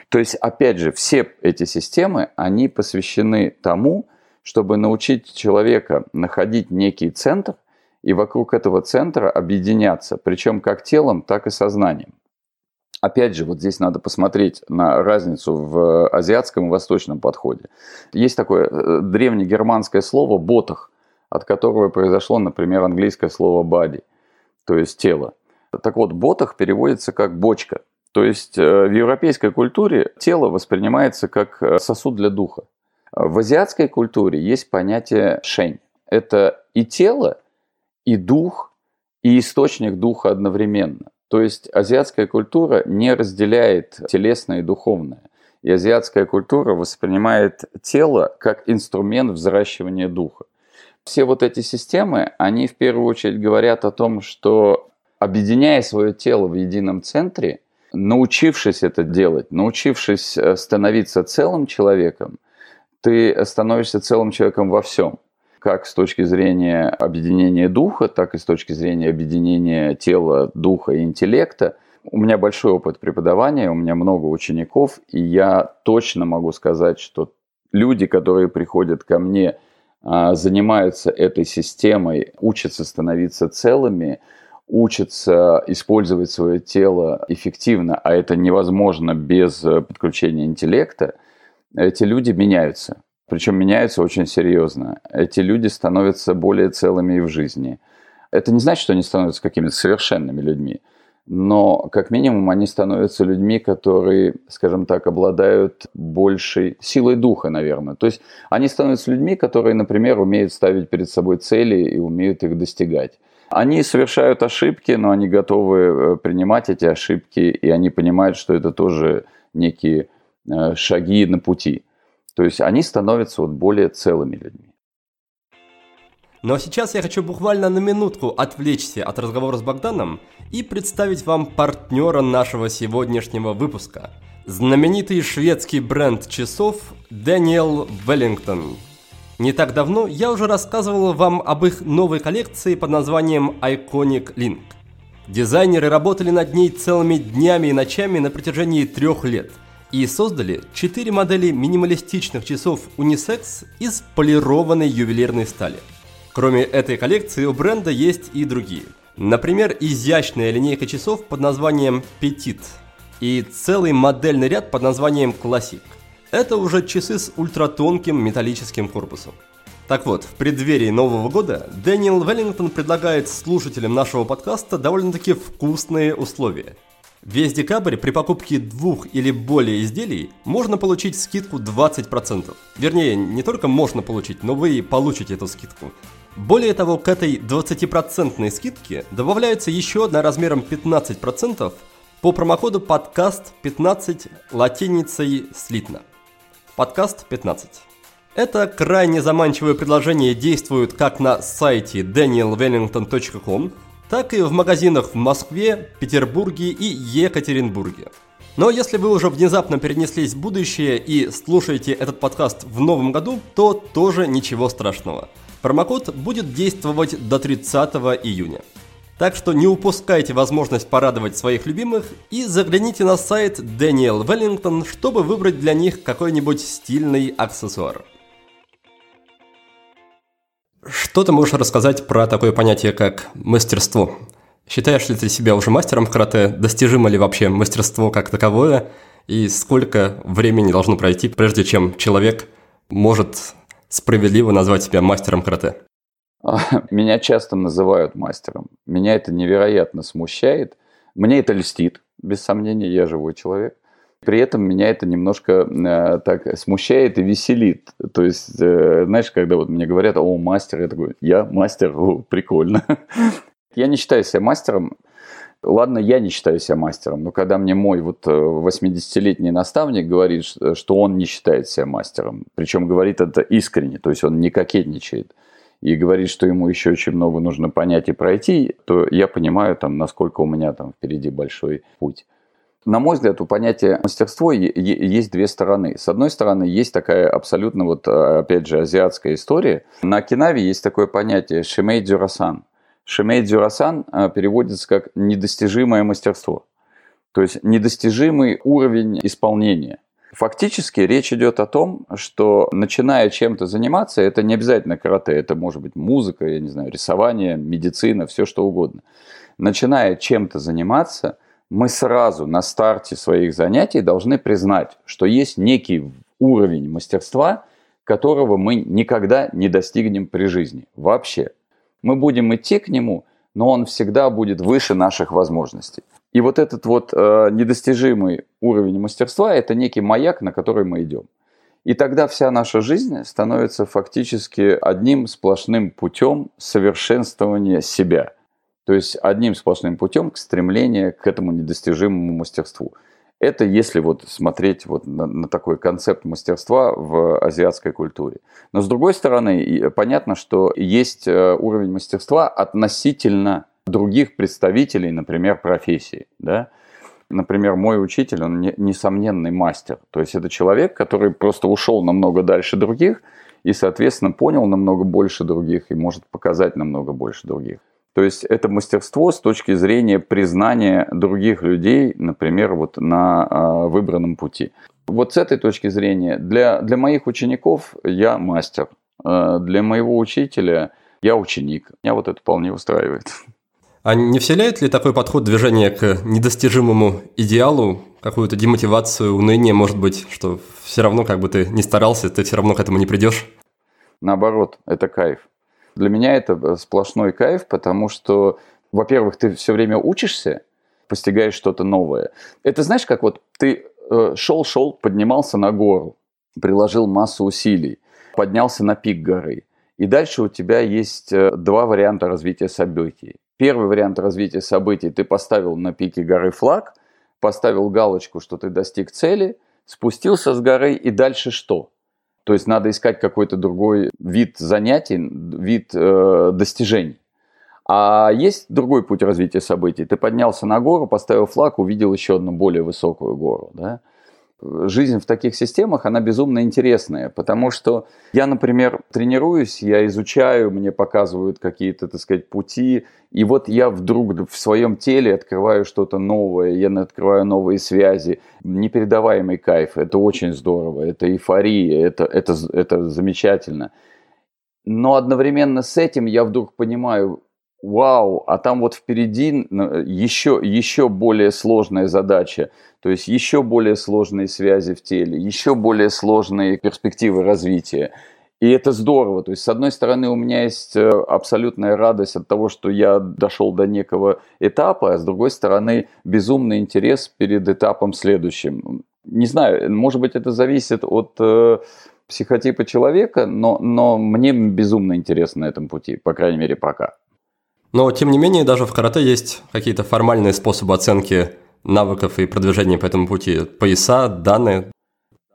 Speaker 2: То есть, опять же, все эти системы, они посвящены тому, чтобы научить человека находить некий центр и вокруг этого центра объединяться, причем как телом, так и сознанием. Опять же, вот здесь надо посмотреть на разницу в азиатском и восточном подходе. Есть такое э, древнегерманское слово «ботах», от которого произошло, например, английское слово «body», то есть тело. Так вот, «ботах» переводится как «бочка». То есть э, в европейской культуре тело воспринимается как э, сосуд для духа. В азиатской культуре есть понятие шень. Это и тело, и дух, и источник духа одновременно. То есть азиатская культура не разделяет телесное и духовное. И азиатская культура воспринимает тело как инструмент взращивания духа. Все вот эти системы, они в первую очередь говорят о том, что объединяя свое тело в едином центре, научившись это делать, научившись э, становиться целым человеком, ты становишься целым человеком во всем как с точки зрения объединения духа, так и с точки зрения объединения тела, духа и интеллекта. У меня большой опыт преподавания, у меня много учеников, и я точно могу сказать, что люди, которые приходят ко мне, а, занимаются этой системой, учатся становиться целыми, учатся использовать свое тело эффективно, а это невозможно без подключения интеллекта, эти люди меняются причем меняются очень серьезно. Эти люди становятся более целыми и в жизни. Это не значит, что они становятся какими-то совершенными людьми, но как минимум они становятся людьми, которые, скажем так, обладают большей силой духа, наверное. То есть они становятся людьми, которые, например, умеют ставить перед собой цели и умеют их достигать. Они совершают ошибки, но они готовы э, принимать эти ошибки, и они понимают, что это тоже некие э, шаги на пути. То есть они становятся вот более целыми людьми.
Speaker 1: Ну а сейчас я хочу буквально на минутку отвлечься от разговора с Богданом и представить вам партнера нашего сегодняшнего выпуска. Знаменитый шведский бренд часов Daniel Wellington. Не так давно я уже рассказывал вам об их новой коллекции под названием Iconic Link. Дизайнеры работали над ней целыми днями и ночами на протяжении трех лет – и создали 4 модели минималистичных часов унисекс из полированной ювелирной стали. Кроме этой коллекции у бренда есть и другие. Например, изящная линейка часов под названием Petit и целый модельный ряд под названием Classic. Это уже часы с ультратонким металлическим корпусом. Так вот, в преддверии Нового года Дэниел Веллингтон предлагает слушателям нашего подкаста довольно-таки вкусные условия – Весь декабрь при покупке двух или более изделий можно получить скидку 20%. Вернее, не только можно получить, но вы и получите эту скидку. Более того, к этой 20% скидке добавляется еще одна размером 15% по промокоду подкаст 15 латиницей слитно. Подкаст 15. Это крайне заманчивое предложение действует как на сайте danielwellington.com, так и в магазинах в Москве, Петербурге и Екатеринбурге. Но если вы уже внезапно перенеслись в будущее и слушаете этот подкаст в новом году, то тоже ничего страшного. Промокод будет действовать до 30 июня. Так что не упускайте возможность порадовать своих любимых и загляните на сайт Daniel Wellington, чтобы выбрать для них какой-нибудь стильный аксессуар. Что ты можешь рассказать про такое понятие, как мастерство? Считаешь ли ты себя уже мастером в карате? Достижимо ли вообще мастерство как таковое? И сколько времени должно пройти, прежде чем человек может справедливо назвать себя мастером карате? (laughs)
Speaker 2: Меня часто называют мастером. Меня это невероятно смущает. Мне это льстит, без сомнения, я живой человек. При этом меня это немножко э, так смущает и веселит. То есть, э, знаешь, когда вот мне говорят, о, мастер, я такой, я мастер, о, прикольно. (laughs) Я не считаю себя мастером. Ладно, я не считаю себя мастером, но когда мне мой вот 80-летний э, наставник говорит, что он не считает себя мастером, причем говорит это искренне, то есть он не кокетничает, и говорит, что ему еще очень много нужно понять и пройти, то я понимаю, там, насколько у меня там впереди большой путь. На мой взгляд, у понятия мастерство есть две стороны. С одной стороны, есть такая абсолютно, вот, опять же, азиатская история. На Окинаве есть такое понятие «шимей дзюрасан». «Шимей дзюрасан» э, переводится как «недостижимое мастерство». То есть недостижимый уровень исполнения. Фактически речь идет о том, что начиная чем-то заниматься, это не обязательно карате, это может быть музыка, я не знаю, рисование, медицина, все что угодно. Начиная чем-то заниматься, мы сразу на старте своих занятий должны признать, что есть некий уровень мастерства, которого мы никогда не достигнем при жизни. Вообще. Мы будем идти к нему, но он всегда будет выше наших возможностей. И вот этот вот э, недостижимый уровень мастерства – это некий маяк, на который мы идем. И тогда вся наша жизнь становится фактически одним сплошным путем совершенствования себя. То есть одним сплошным путем к стремлению к этому недостижимому мастерству. Это если вот смотреть вот на, на такой концепт мастерства в азиатской культуре. Но с другой стороны, понятно, что есть э, уровень мастерства относительно других представителей, например, профессии. Да? Например, мой учитель, он несомненный мастер. То есть это человек, который просто ушел намного дальше других и, соответственно, понял намного больше других и может показать намного больше других. То есть это мастерство с точки зрения признания других людей, например, вот на э, выбранном пути. Вот с этой точки зрения для, для моих учеников я мастер, э, для моего учителя я ученик. Меня вот это вполне устраивает.
Speaker 1: А не вселяет ли такой подход движения к недостижимому идеалу какую-то демотивацию, уныние, может быть, что все равно, как бы ты ни старался, ты все равно к этому не придешь?
Speaker 2: Наоборот, это кайф. Для меня это сплошной кайф, потому что, во-первых, ты все время учишься, постигаешь что-то новое. Это знаешь, как вот ты шел-шел, э, поднимался на гору, приложил массу усилий, поднялся на пик горы. И дальше у тебя есть э, два варианта развития событий первый вариант развития событий ты поставил на пике горы флаг, поставил галочку, что ты достиг цели, спустился с горы и дальше что? То есть надо искать какой-то другой вид занятий, вид э, достижений. А есть другой путь развития событий. Ты поднялся на гору, поставил флаг, увидел еще одну более высокую гору. Да? Жизнь в таких системах, она безумно интересная, потому что я, например, тренируюсь, я изучаю, мне показывают какие-то, так сказать, пути, и вот я вдруг в своем теле открываю что-то новое, я открываю новые связи, непередаваемый кайф, это очень здорово, это эйфория, это, это, это замечательно. Но одновременно с этим я вдруг понимаю, вау, а там вот впереди еще, еще более сложная задача, то есть еще более сложные связи в теле, еще более сложные перспективы развития. И это здорово. То есть, с одной стороны, у меня есть э, абсолютная радость от того, что я дошел до некого этапа, а с другой стороны, безумный интерес перед этапом следующим. Не знаю, может быть, это зависит от э, психотипа человека, но, но мне безумно интересно на этом пути, по крайней мере, пока.
Speaker 1: Но, тем не менее, даже в карате есть какие-то формальные способы оценки навыков и продвижения по этому пути. Пояса, данные.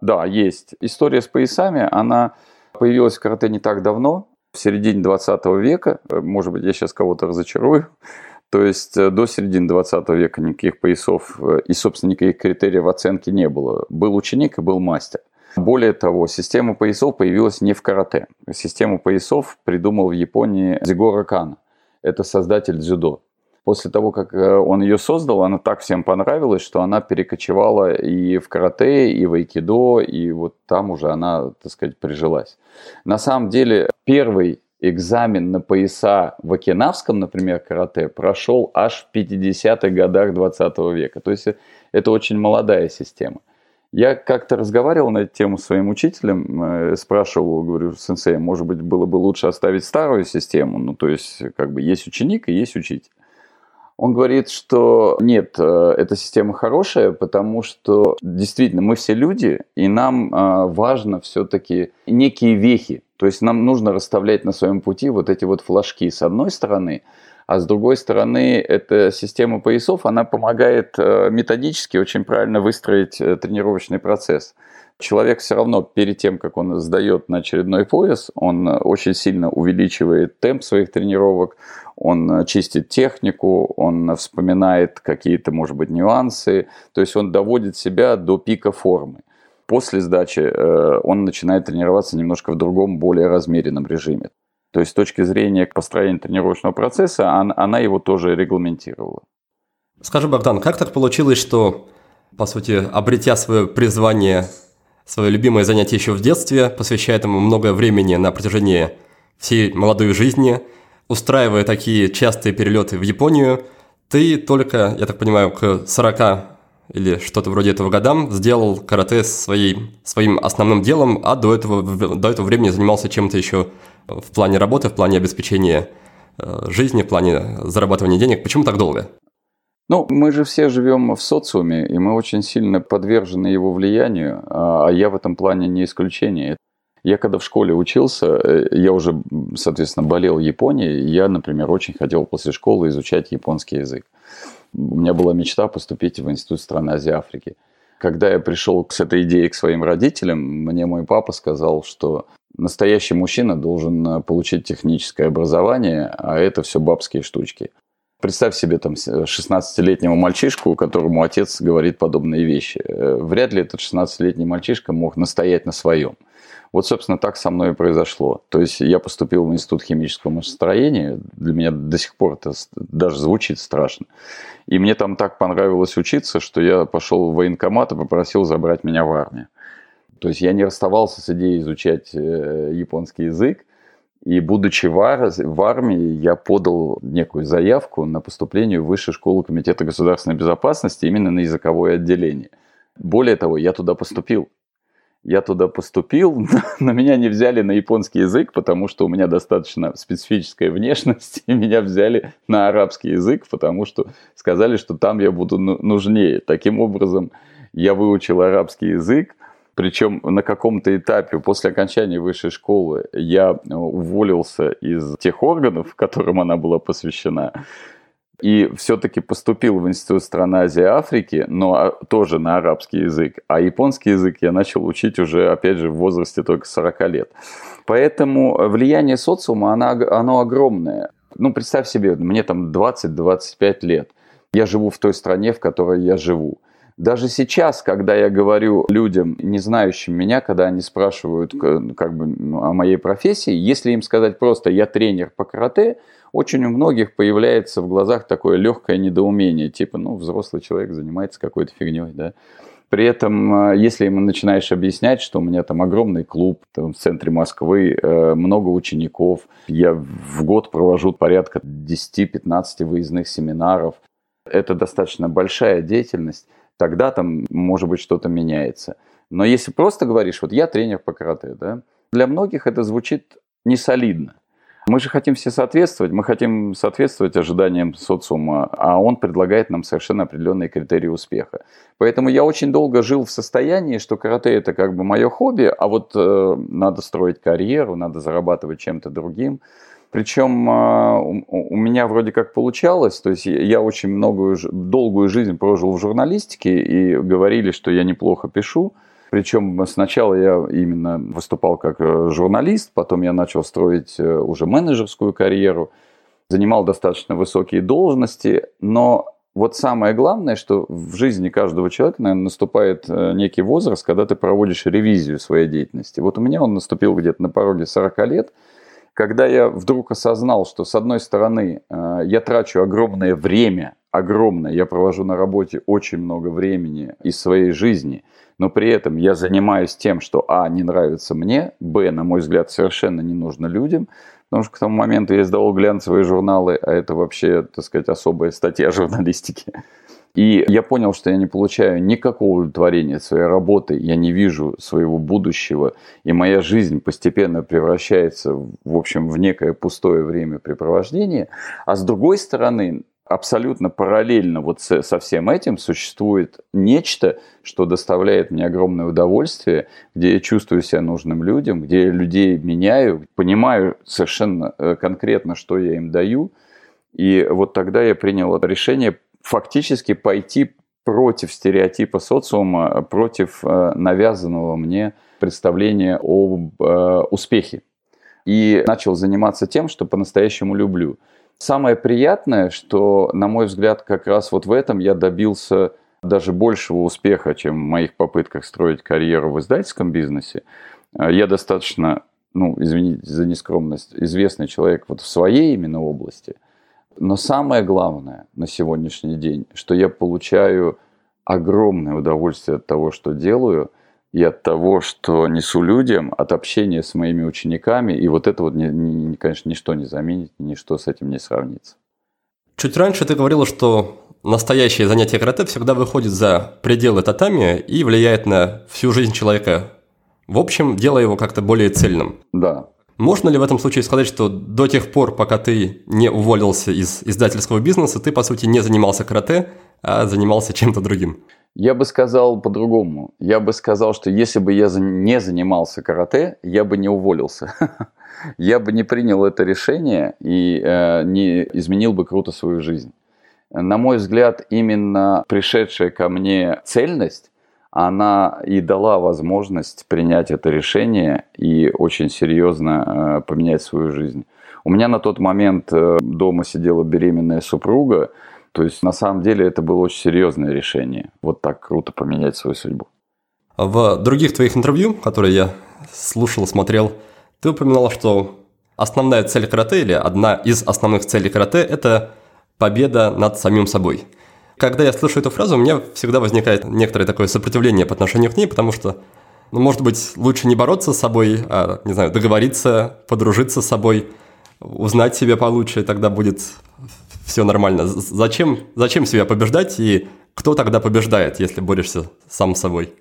Speaker 2: Да, есть. История с поясами, она появилась в карате не так давно, в середине 20 века. Может быть, я сейчас кого-то разочарую. (laughs) То есть э, до середины 20 века никаких поясов э, и, собственно, никаких критериев оценки не было. Был ученик и был мастер. Более того, система поясов появилась не в карате. Систему поясов придумал в Японии Зигора Кана это создатель дзюдо. После того, как э, он ее создал, она так всем понравилась, что она перекочевала и в карате, и в айкидо, и вот там уже она, так сказать, прижилась. На самом деле, первый экзамен на пояса в окинавском, например, карате прошел аж в 50-х годах 20 века. То есть это очень молодая система. Я как-то разговаривал на эту тему с своим учителем, э, спрашивал, говорю, сенсей, может быть, было бы лучше оставить старую систему, ну, то есть, как бы, есть ученик и есть учитель. Он говорит, что нет, э, эта система хорошая, потому что действительно мы все люди, и нам э, важно все-таки некие вехи. То есть нам нужно расставлять на своем пути вот эти вот флажки с одной стороны, а с другой стороны, эта система поясов, она помогает э, методически очень правильно выстроить э, тренировочный процесс. Человек все равно перед тем, как он сдает на очередной пояс, он очень сильно увеличивает темп своих тренировок, он чистит технику, он вспоминает какие-то, может быть, нюансы, то есть он доводит себя до пика формы. После сдачи э, он начинает тренироваться немножко в другом, более размеренном режиме. То есть с точки зрения построения тренировочного процесса, она его тоже регламентировала.
Speaker 1: Скажи, Богдан, как так получилось, что, по сути, обретя свое призвание, свое любимое занятие еще в детстве, посвящая этому много времени на протяжении всей молодой жизни, устраивая такие частые перелеты в Японию, ты только, я так понимаю, к 40 или что-то вроде этого годам сделал карате своей, своим основным делом, а до этого, до этого времени занимался чем-то еще в плане работы, в плане обеспечения э, жизни, в плане зарабатывания денег. Почему так долго?
Speaker 2: Ну, мы же все живем в социуме, и мы очень сильно подвержены его влиянию, а, а я в этом плане не исключение. Я когда в школе учился, э, я уже, соответственно, болел Японией, я, например, очень хотел после школы изучать японский язык. У меня была мечта поступить в Институт стран Азии и Африки. Когда я пришел с этой идеей к своим родителям, мне мой папа сказал, что настоящий мужчина должен э, получить техническое образование, а это все бабские штучки. Представь себе там 16-летнего мальчишку, которому отец говорит подобные вещи. Э, вряд ли этот 16-летний мальчишка мог настоять на своем. Вот, собственно, так со мной и произошло. То есть я поступил в Институт химического машиностроения. Для меня до сих пор это даже звучит страшно. И мне там так понравилось учиться, что я пошел в военкомат и попросил забрать меня в армию. То есть я не расставался с идеей изучать э, японский язык. И будучи в армии, я подал некую заявку на поступление в Высшую школу Комитета государственной безопасности именно на языковое отделение. Более того, я туда поступил я туда поступил, (laughs) но меня не взяли на японский язык, потому что у меня достаточно специфическая внешность, и меня взяли на арабский язык, потому что сказали, что там я буду ну, нужнее. Таким образом, я выучил арабский язык, причем на каком-то этапе после окончания высшей школы я уволился из тех органов, которым она была посвящена, и все-таки поступил в Институт стран Азии и Африки, но а, тоже на арабский язык. А японский язык я начал учить уже, опять же, в возрасте только 40 лет. Поэтому влияние социума, оно, оно огромное. Ну, представь себе, мне там 20-25 лет. Я живу в той стране, в которой я живу. Даже сейчас, когда я говорю людям, не знающим меня, когда они спрашивают как бы, о моей профессии, если им сказать просто «я тренер по карате», очень у многих появляется в глазах такое легкое недоумение, типа, ну, взрослый человек занимается какой-то фигней, да. При этом, э, если ему начинаешь объяснять, что у меня там огромный клуб там, в центре Москвы, э, много учеников, я в год провожу порядка 10-15 выездных семинаров, это достаточно большая деятельность, тогда там, может быть, что-то меняется. Но если просто говоришь, вот я тренер по карате, да, для многих это звучит не солидно. Мы же хотим все соответствовать, мы хотим соответствовать ожиданиям социума, а он предлагает нам совершенно определенные критерии успеха. Поэтому я очень долго жил в состоянии, что карате это как бы мое хобби, а вот э, надо строить карьеру, надо зарабатывать чем-то другим. Причем э, у, меня вроде как получалось, то есть я очень многую, долгую жизнь прожил в журналистике и говорили, что я неплохо пишу. Причем сначала я именно выступал как э, журналист, потом я начал строить э, уже менеджерскую карьеру, занимал достаточно высокие должности, но вот самое главное, что в жизни каждого человека, наверное, наступает э, некий возраст, когда ты проводишь ревизию своей деятельности. Вот у меня он наступил где-то на пороге 40 лет, когда я вдруг осознал, что с одной стороны я трачу огромное время, огромное, я провожу на работе очень много времени из своей жизни – но при этом я занимаюсь тем, что а, не нравится мне, б, на мой взгляд, совершенно не нужно людям, потому что к тому моменту я издавал глянцевые журналы, а это вообще, так сказать, особая статья (laughs) журналистики. И я понял, что я не получаю никакого удовлетворения своей работы, я не вижу своего будущего, и моя жизнь постепенно превращается, в общем, в некое пустое времяпрепровождение. А с другой стороны, абсолютно параллельно вот со, всем этим существует нечто, что доставляет мне огромное удовольствие, где я чувствую себя нужным людям, где я людей меняю, понимаю совершенно э, конкретно, что я им даю. И вот тогда я принял решение фактически пойти против стереотипа социума, против э, навязанного мне представления об э, успехе. И начал заниматься тем, что по-настоящему люблю. Самое приятное, что, на мой взгляд, как раз вот в этом я добился даже большего успеха, чем в моих попытках строить карьеру в издательском бизнесе. Э, я достаточно, ну, извините за нескромность, известный человек вот в своей именно области. Но самое главное на сегодняшний день, что я получаю огромное удовольствие от того, что делаю, и от того, что несу людям, от общения с моими учениками. И вот это вот, конечно, ничто не заменит, ничто с этим не сравнится.
Speaker 1: Чуть раньше ты говорила, что настоящее занятие карате всегда выходит за пределы татами и влияет на всю жизнь человека. В общем, делая его как-то более цельным.
Speaker 2: Да.
Speaker 1: Можно ли в этом случае сказать, что до тех пор, пока ты не уволился из издательского бизнеса, ты, по сути, не занимался карате, а занимался чем-то другим?
Speaker 2: Я бы сказал по-другому. Я бы сказал, что если бы я не занимался карате, я бы не уволился. (laughs) Я бы не принял это решение и э, не изменил бы круто свою жизнь. На мой взгляд, именно пришедшая ко мне цельность, она и дала возможность принять это решение и очень серьезно э, поменять свою жизнь. У меня на тот момент э, дома сидела беременная супруга, то есть на самом деле это было очень серьезное решение. Вот так круто поменять свою судьбу.
Speaker 1: В других твоих интервью, которые я слушал, смотрел, ты упоминал, что основная цель карате или одна из основных целей карате – это победа над самим собой. Когда я слышу эту фразу, у меня всегда возникает некоторое такое сопротивление по отношению к ней, потому что, ну, может быть, лучше не бороться с собой, а, не знаю, договориться, подружиться с собой, узнать себя получше, и тогда будет все нормально. Зачем, зачем себя побеждать и кто тогда побеждает, если борешься сам с собой?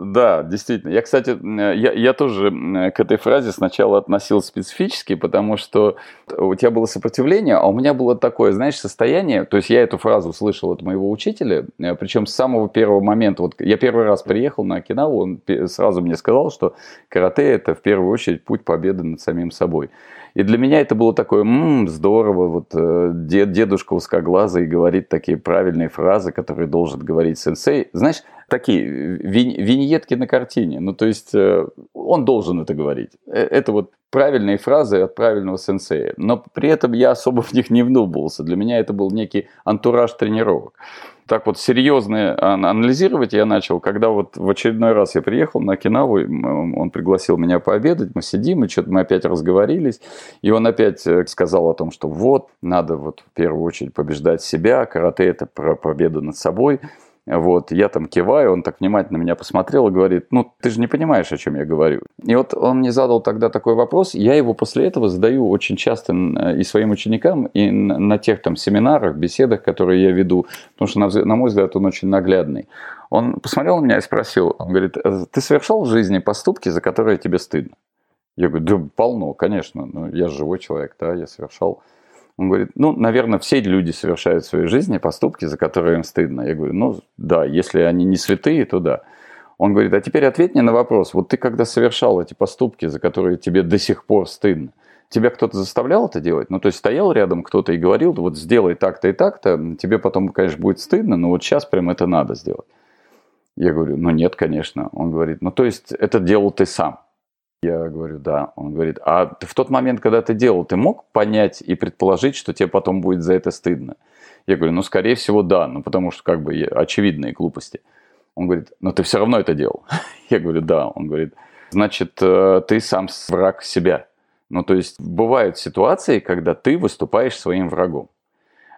Speaker 2: Да, действительно. Я, кстати, я, я тоже к этой фразе сначала относился специфически, потому что у тебя было сопротивление, а у меня было такое, знаешь, состояние, то есть я эту фразу слышал от моего учителя, э, причем с самого первого момента, вот я первый раз приехал на Окинаву, он сразу мне сказал, что карате – это в первую очередь путь победы над самим собой. И для меня это было такое, м-м, здорово, вот э, дед, дедушка узкоглазый говорит такие правильные фразы, которые должен говорить сенсей. Знаешь, такие винь, виньетки на картине. Ну, то есть, э, он должен это говорить. Э, это вот правильные фразы от правильного сенсея. Но при этом я особо в них не вдумывался. Для меня это был некий антураж тренировок так вот серьезно анализировать я начал, когда вот в очередной раз я приехал на Окинаву, он пригласил меня пообедать, мы сидим, и что-то мы опять разговорились, и он опять э, сказал о том, что вот, надо вот в первую очередь побеждать себя, карате – это про победу над собой, вот, я там киваю, он так внимательно меня посмотрел и говорит, ну, ты же не понимаешь, о чем я говорю. И вот он мне задал тогда такой вопрос, я его после этого задаю очень часто и своим ученикам, и на тех там семинарах, беседах, которые я веду, потому что, на мой взгляд, он очень наглядный. Он посмотрел на меня и спросил, он говорит, «Э, ты совершал в жизни поступки, за которые тебе стыдно? Я говорю, да полно, конечно, ну, я живой человек, да, я совершал он говорит, ну, наверное, все люди совершают в своей жизни поступки, за которые им стыдно. Я говорю, ну, да, если они не святые, то да. Он говорит, а теперь ответь мне на вопрос. Вот ты когда совершал эти поступки, за которые тебе до сих пор стыдно, тебя кто-то заставлял это делать? Ну, то есть стоял рядом кто-то и говорил, вот сделай так-то и так-то, тебе потом, конечно, будет стыдно, но вот сейчас прям это надо сделать. Я говорю, ну нет, конечно. Он говорит, ну то есть это делал ты сам. Я говорю, да. Он говорит, а в тот момент, когда ты делал, ты мог понять и предположить, что тебе потом будет за это стыдно? Я говорю, ну, скорее всего, да, ну, потому что как бы очевидные глупости. Он говорит, но ты все равно это делал. (laughs) Я говорю, да. Он говорит, значит, э, ты сам враг себя. Ну, то есть, бывают ситуации, когда ты выступаешь своим врагом.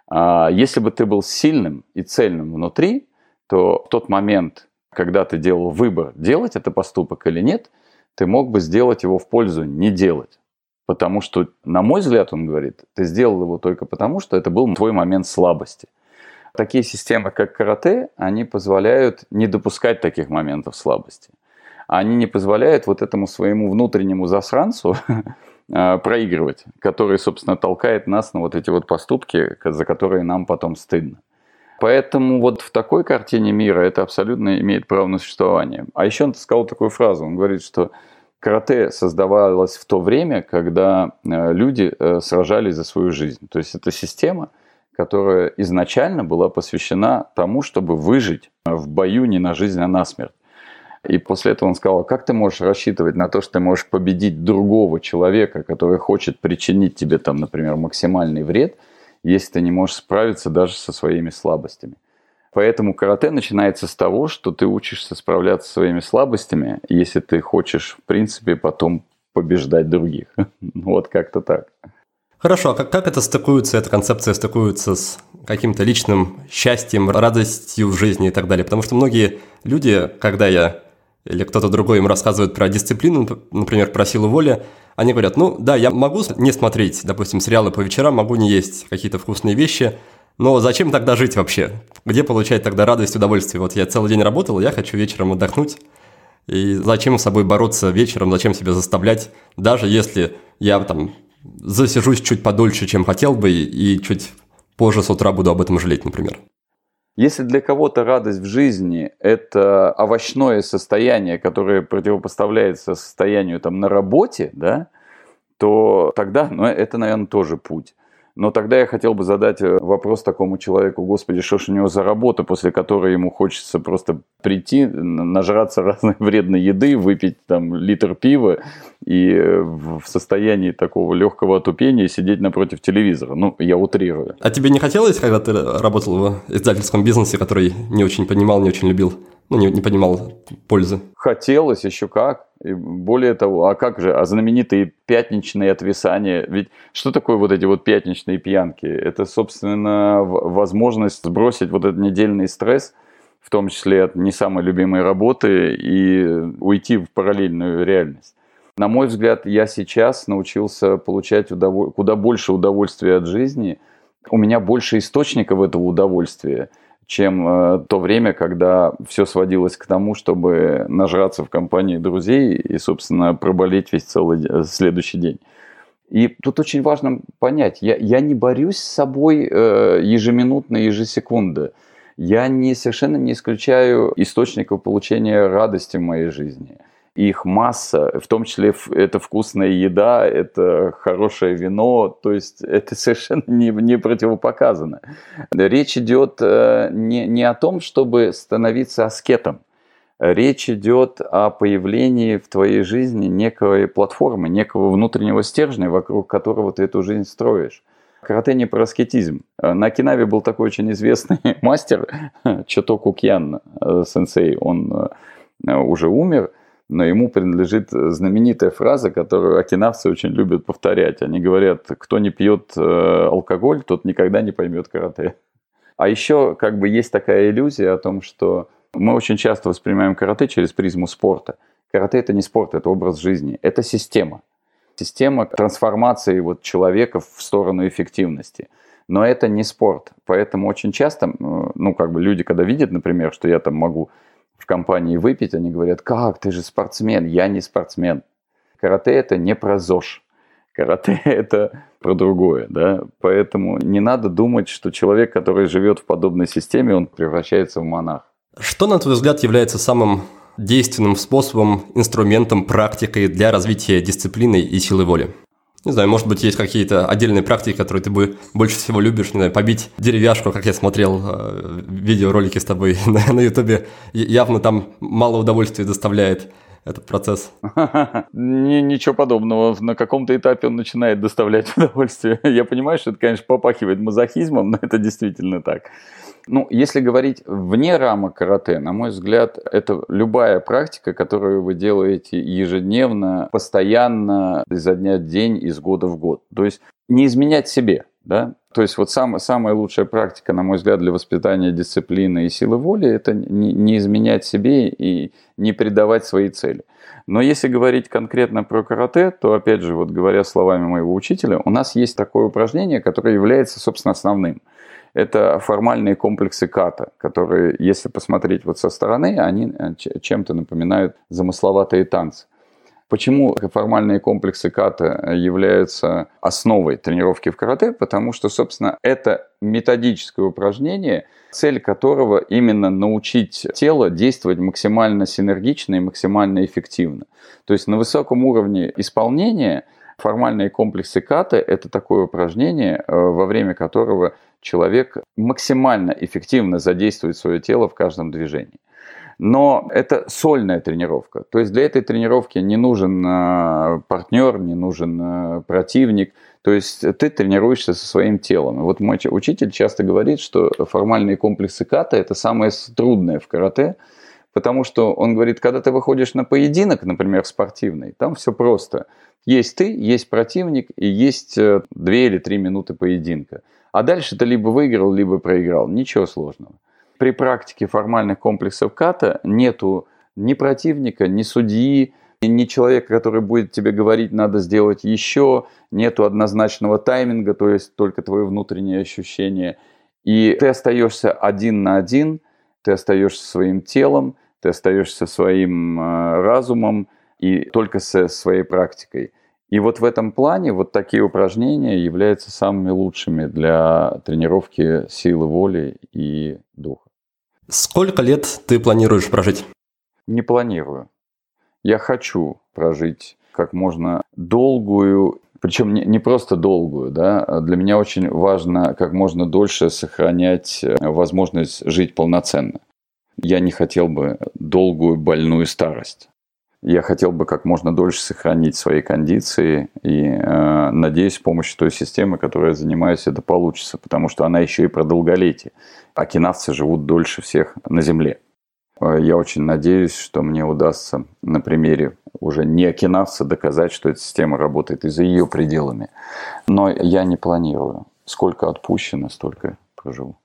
Speaker 2: А если бы ты был сильным и цельным внутри, то в тот момент, когда ты делал выбор, делать это поступок или нет – ты мог бы сделать его в пользу не делать. Потому что, на мой взгляд, он говорит, ты сделал его только потому, что это был твой момент слабости. Такие системы, как карате, они позволяют не допускать таких моментов слабости. Они не позволяют вот этому своему внутреннему засранцу (laughs) а, проигрывать, который, собственно, толкает нас на вот эти вот поступки, за которые нам потом стыдно. Поэтому вот в такой картине мира это абсолютно имеет право на существование. А еще он сказал такую фразу, он говорит, что Карате создавалось в то время, когда э, люди э, сражались за свою жизнь. То есть это система, которая изначально была посвящена тому, чтобы выжить в бою не на жизнь, а на смерть. И после этого он сказал, как ты можешь рассчитывать на то, что ты можешь победить другого человека, который хочет причинить тебе, там, например, максимальный вред, если ты не можешь справиться даже со своими слабостями. Поэтому карате начинается с того, что ты учишься справляться со своими слабостями, если ты хочешь, в принципе, потом побеждать других. (laughs) Вот как-то так.
Speaker 1: Хорошо, а как, как это стыкуется, эта концепция стыкуется с каким-то личным счастьем, радостью в жизни и так далее? Потому что многие люди, когда я или кто-то другой им рассказывает про дисциплину, например, про силу воли, они говорят, ну да, я могу не смотреть, допустим, сериалы по вечерам, могу не есть какие-то вкусные вещи, но зачем тогда жить вообще? Где получать тогда радость, удовольствие? Вот я целый день работал, я хочу вечером отдохнуть. И зачем с собой бороться вечером, зачем себя заставлять, даже если я там засижусь чуть подольше, чем хотел бы, и чуть позже с утра буду об этом жалеть, например.
Speaker 2: Если для кого-то радость в жизни – это овощное состояние, которое противопоставляется состоянию там, на работе, да, то тогда ну, это, наверное, тоже путь. Но тогда я хотел бы задать э, вопрос такому человеку, господи, что ж у него за работа, после которой ему хочется просто прийти, нажраться разной вредной еды, выпить там литр пива и э, в состоянии такого легкого отупения сидеть напротив телевизора. Ну, я утрирую.
Speaker 1: А тебе не хотелось, когда ты работал в издательском бизнесе, который не очень понимал, не очень любил? ну, не, не понимал пользы.
Speaker 2: Хотелось еще как. И более того, а как же, а знаменитые пятничные отвисания, ведь что такое вот эти вот пятничные пьянки? Это, собственно, возможность сбросить вот этот недельный стресс, в том числе от не самой любимой работы, и уйти в параллельную реальность. На мой взгляд, я сейчас научился получать удоволь... куда больше удовольствия от жизни. У меня больше источников этого удовольствия – чем э, то время, когда все сводилось к тому, чтобы нажраться в компании друзей и, собственно, проболеть весь целый э, следующий день. И тут очень важно понять, я, я не борюсь с собой э, ежеминутно, ежесекунды. Я не, совершенно не исключаю источников получения радости в моей жизни – их масса, в том числе это вкусная еда, это хорошее вино, то есть это (laughs) совершенно не, не противопоказано. Речь идет э, не, не о том, чтобы становиться аскетом, речь идет о появлении в твоей жизни некой платформы, некого внутреннего стержня, вокруг которого ты эту жизнь строишь. Карате не про аскетизм. На Кинаве был такой очень известный (laughs) мастер (laughs) Чото Кукьян, э, сенсей, он э, уже умер – но ему принадлежит знаменитая фраза, которую окинавцы очень любят повторять. Они говорят, кто не пьет э, алкоголь, тот никогда не поймет карате. А еще как бы есть такая иллюзия о том, что мы очень часто воспринимаем карате через призму спорта. Карате это не спорт, это образ жизни, это система. Система трансформации вот человека в сторону эффективности. Но это не спорт. Поэтому очень часто, ну, как бы люди, когда видят, например, что я там могу в компании выпить, они говорят, как, ты же спортсмен, я не спортсмен. Карате это не про ЗОЖ. Карате это про другое, да. Поэтому не надо думать, что человек, который живет в подобной системе, он превращается в монах.
Speaker 1: Что, на твой взгляд, является самым действенным способом, инструментом, практикой для развития дисциплины и силы воли? Не знаю, может быть, есть какие-то отдельные практики, которые ты бы больше всего любишь, не знаю, побить деревяшку, как я смотрел э, видеоролики с тобой (laughs) на, Ютубе. Явно там мало удовольствия доставляет этот процесс? (laughs)
Speaker 2: Ничего подобного. На каком-то этапе он начинает доставлять (laughs) удовольствие. Я понимаю, что это, конечно, попахивает мазохизмом, но это действительно так. Ну, если говорить вне рамок карате, на мой взгляд, это любая практика, которую вы делаете ежедневно, постоянно, изо дня в день, из года в год. То есть не изменять себе, да? То есть вот сам, самая лучшая практика, на мой взгляд, для воспитания дисциплины и силы воли – это не, не изменять себе и не предавать свои цели. Но если говорить конкретно про карате, то, опять же, вот говоря словами моего учителя, у нас есть такое упражнение, которое является, собственно, основным – это формальные комплексы ката, которые, если посмотреть вот со стороны, они э, чем-то напоминают замысловатые танцы. Почему формальные комплексы ката являются основой тренировки в карате? Потому что, собственно, это методическое упражнение, цель которого именно научить тело действовать максимально синергично и максимально эффективно. То есть на высоком уровне исполнения формальные комплексы ката – это такое упражнение, э, во время которого человек максимально эффективно задействует свое тело в каждом движении. Но это сольная тренировка. То есть для этой тренировки не нужен э, партнер, не нужен э, противник. То есть ты тренируешься со своим телом. вот мой учитель часто говорит, что формальные комплексы ката – это самое трудное в карате, потому что он говорит, когда ты выходишь на поединок, например, спортивный, там все просто. Есть ты, есть противник и есть э, две или три минуты поединка. А дальше ты либо выиграл, либо проиграл. Ничего сложного при практике формальных комплексов ката нету ни противника, ни судьи, ни человека, который будет тебе говорить, надо сделать еще, нету однозначного тайминга, то есть только твое внутреннее ощущение. И ты остаешься один на один, ты остаешься своим телом, ты остаешься своим э, разумом и только со своей практикой. И вот в этом плане вот такие упражнения являются самыми лучшими для тренировки силы воли и духа.
Speaker 1: Сколько лет ты планируешь прожить?
Speaker 2: Не планирую. Я хочу прожить как можно долгую, причем не, не просто долгую, да, для меня очень важно как можно дольше сохранять э, возможность жить полноценно. Я не хотел бы долгую больную старость. Я хотел бы как можно дольше сохранить свои кондиции и э, надеюсь, с помощью той системы, которой я занимаюсь, это получится, потому что она еще и про долголетие. Окинавцы живут дольше всех на Земле. Э, я очень надеюсь, что мне удастся на примере уже не окинавца доказать, что эта система работает и за ее пределами. Но я не планирую. Сколько отпущено, столько проживу.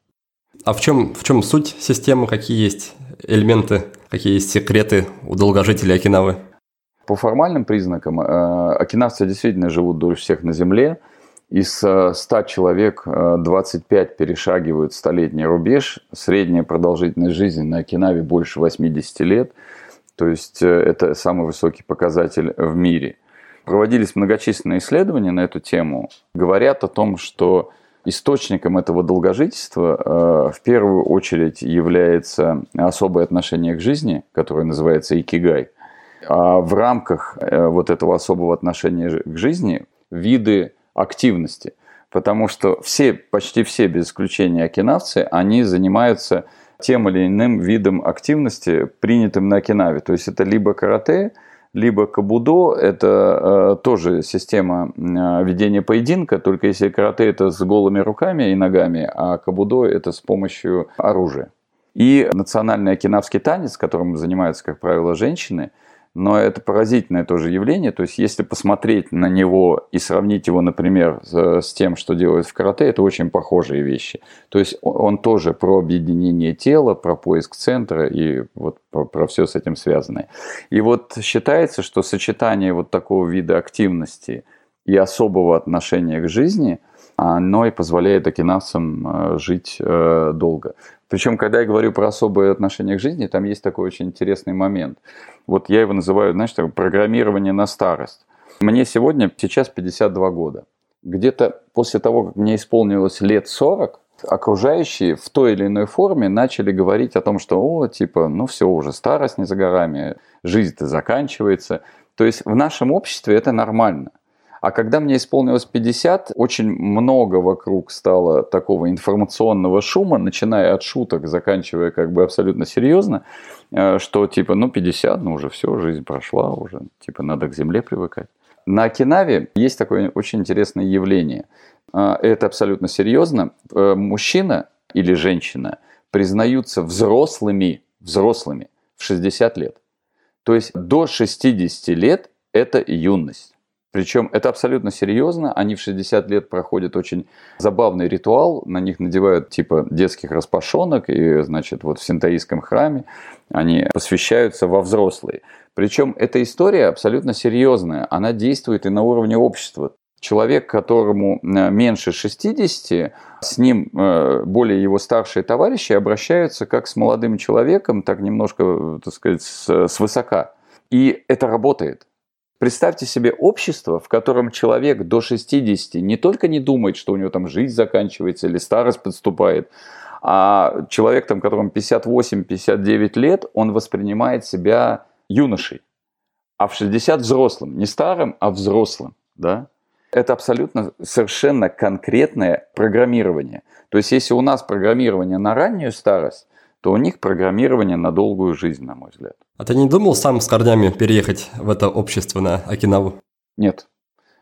Speaker 1: А в чем, в чем суть системы? Какие есть элементы, какие есть секреты у долгожителей Окинавы?
Speaker 2: По формальным признакам, э, окинавцы действительно живут дольше всех на Земле. Из 100 э, человек 25 э, перешагивают столетний рубеж. Средняя продолжительность жизни на Окинаве больше 80 лет. То есть это самый высокий показатель в мире. Проводились многочисленные исследования на эту тему. Говорят о том, что источником этого долгожительства э, в первую очередь является особое отношение к жизни, которое называется икигай. А в рамках э, вот этого особого отношения к жизни виды активности. Потому что все, почти все, без исключения окинавцы, они занимаются тем или иным видом активности, принятым на Окинаве. То есть это либо карате, либо кабудо – это э, тоже система э, ведения поединка, только если карате – это с голыми руками и ногами, а кабудо – это с помощью оружия. И национальный окинавский танец, которым занимаются, как правило, женщины – но это поразительное тоже явление. То есть, если посмотреть на него и сравнить его, например, с тем, что делают в карате, это очень похожие вещи. То есть, он тоже про объединение тела, про поиск центра и вот про, про все с этим связанное. И вот считается, что сочетание вот такого вида активности и особого отношения к жизни – оно и позволяет окинавцам э, жить э, долго. Причем, когда я говорю про особое отношение к жизни, там есть такой очень интересный момент. Вот я его называю, знаешь, так, программирование на старость. Мне сегодня, сейчас 52 года. Где-то после того, как мне исполнилось лет 40, окружающие в той или иной форме начали говорить о том, что, о, типа, ну все, уже старость не за горами, жизнь-то заканчивается. То есть в нашем обществе это нормально. А когда мне исполнилось 50, очень много вокруг стало такого информационного шума, начиная от шуток, заканчивая как бы абсолютно серьезно, э, что типа, ну 50, ну уже все, жизнь прошла, уже типа надо к земле привыкать. На Окинаве есть такое очень интересное явление. Э, это абсолютно серьезно. Э, мужчина или женщина признаются взрослыми, взрослыми в 60 лет. То есть до 60 лет это юность. Причем это абсолютно серьезно. Они в 60 лет проходят очень забавный ритуал. На них надевают типа детских распашонок. И, значит, вот в синтаистском храме они посвящаются во взрослые. Причем эта история абсолютно серьезная. Она действует и на уровне общества. Человек, которому э, меньше 60, с ним э, более его старшие товарищи обращаются как с молодым человеком, так немножко, так сказать, с, с высока. И это работает. Представьте себе общество, в котором человек до 60 не только не думает, что у него там жизнь заканчивается или старость подступает, а человек, там, которому 58-59 лет, он воспринимает себя юношей, а в 60 взрослым, не старым, а взрослым. Да? Это абсолютно совершенно конкретное программирование. То есть, если у нас программирование на раннюю старость, то у них программирование на долгую жизнь, на мой взгляд.
Speaker 1: А ты не думал сам с корнями переехать в это общество на Окинаву?
Speaker 2: Нет.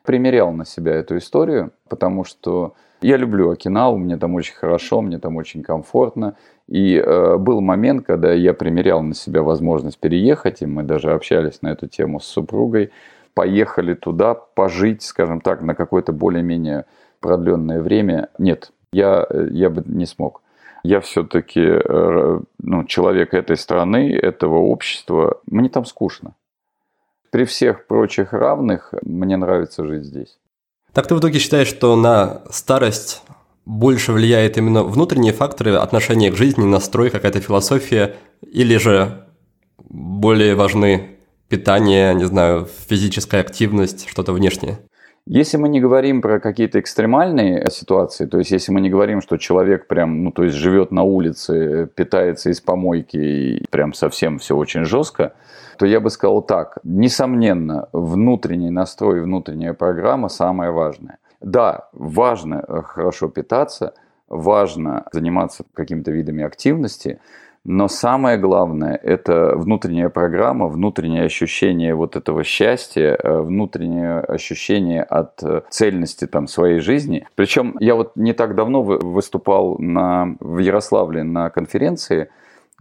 Speaker 2: Примерял на себя эту историю, потому что я люблю Окинаву, мне там очень хорошо, мне там очень комфортно. И э, был момент, когда я примерял на себя возможность переехать, и мы даже общались на эту тему с супругой. Поехали туда пожить, скажем так, на какое-то более-менее продленное время. Нет, я, э, я бы не смог я все-таки э, ну, человек этой страны, этого общества, мне там скучно. При всех прочих равных мне нравится жить здесь.
Speaker 1: Так ты в итоге считаешь, что на старость больше влияет именно внутренние факторы, отношения к жизни, настрой, какая-то философия, или же более важны питание, не знаю, физическая активность, что-то внешнее?
Speaker 2: Если мы не говорим про какие-то экстремальные ситуации, то есть если мы не говорим, что человек прям, ну то есть живет на улице, питается из помойки и прям совсем все очень жестко, то я бы сказал так. Несомненно, внутренний настрой, внутренняя программа самое важное. Да, важно э, хорошо питаться, важно заниматься какими-то видами активности, но самое главное – это внутренняя программа, внутреннее ощущение вот этого счастья, э, внутреннее ощущение от э, цельности там, своей жизни. Причем я вот не так давно выступал на, в Ярославле на конференции,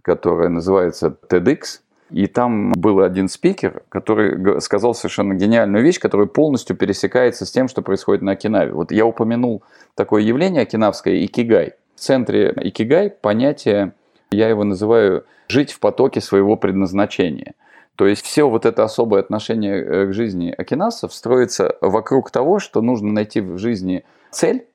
Speaker 2: которая называется TEDx, и там был один спикер, который сказал совершенно гениальную вещь, которая полностью пересекается с тем, что происходит на Окинаве. Вот я упомянул такое явление окинавское – икигай. В центре икигай понятие я его называю «жить в потоке своего предназначения». То есть все вот это особое отношение э, к жизни окинасов строится вокруг того, что нужно найти в жизни цель,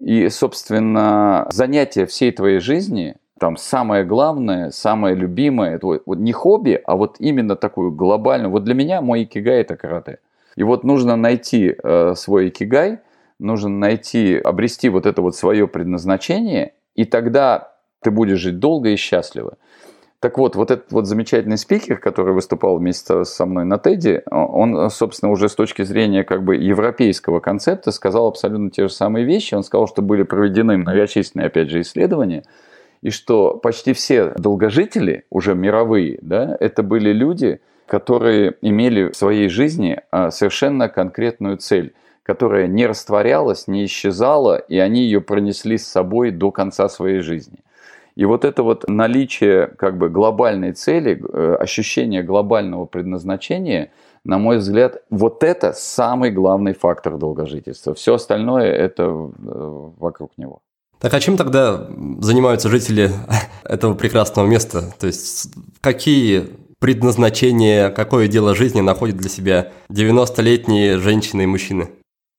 Speaker 2: и, собственно, занятие всей твоей жизни, там самое главное, самое любимое, это вот не хобби, а вот именно такую глобальную. Вот для меня мой икигай это карате. И вот нужно найти э, свой икигай, нужно найти, обрести вот это вот свое предназначение, и тогда ты будешь жить долго и счастливо. Так вот, вот этот вот замечательный спикер, который выступал вместе со мной на Теди, он, собственно, уже с точки зрения как бы европейского концепта сказал абсолютно те же самые вещи. Он сказал, что были проведены многочисленные, опять же, исследования, и что почти все долгожители, уже мировые, да, это были люди, которые имели в своей жизни а, совершенно конкретную цель которая не растворялась, не исчезала, и они ее пронесли с собой до конца своей жизни. И вот это вот наличие как бы глобальной цели, э, ощущение глобального предназначения, на мой взгляд, вот это самый главный фактор долгожительства. Все остальное это э, вокруг него.
Speaker 1: Так а чем тогда занимаются жители (laughs) этого прекрасного места? То есть какие предназначения, какое дело жизни находят для себя 90-летние женщины и мужчины?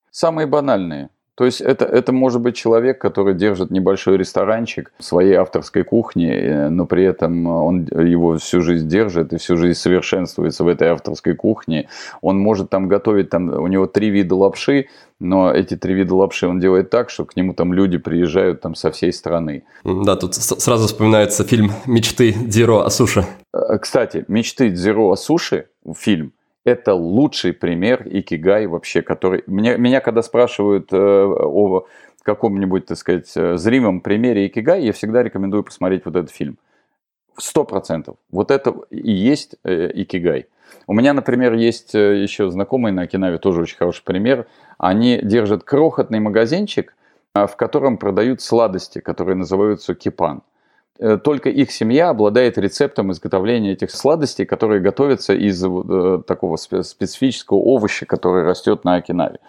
Speaker 2: Самые банальные. То есть это, это может быть человек, который держит небольшой ресторанчик своей авторской кухни, э, но при этом он его всю жизнь держит и всю жизнь совершенствуется в этой авторской кухне. Он может там готовить, там у него три вида лапши, но эти три вида лапши он делает так, что к нему там люди приезжают там со всей страны.
Speaker 1: Да, тут сразу вспоминается фильм «Мечты Дзиро о суши».
Speaker 2: Э, кстати, «Мечты Дзиро о суши» фильм – это лучший пример икигай вообще, который... Меня, меня когда спрашивают э, о каком-нибудь, так сказать, э, зримом примере икигай, я всегда рекомендую посмотреть вот этот фильм. Сто процентов. Вот это и есть э, икигай. У меня, например, есть э, еще знакомые на Окинаве, тоже очень хороший пример. Они держат крохотный магазинчик, в котором продают сладости, которые называются кипан. Э, только их семья обладает рецептом изготовления этих сладостей, которые готовятся из э, такого специфического овоща, который растет на Окинаве.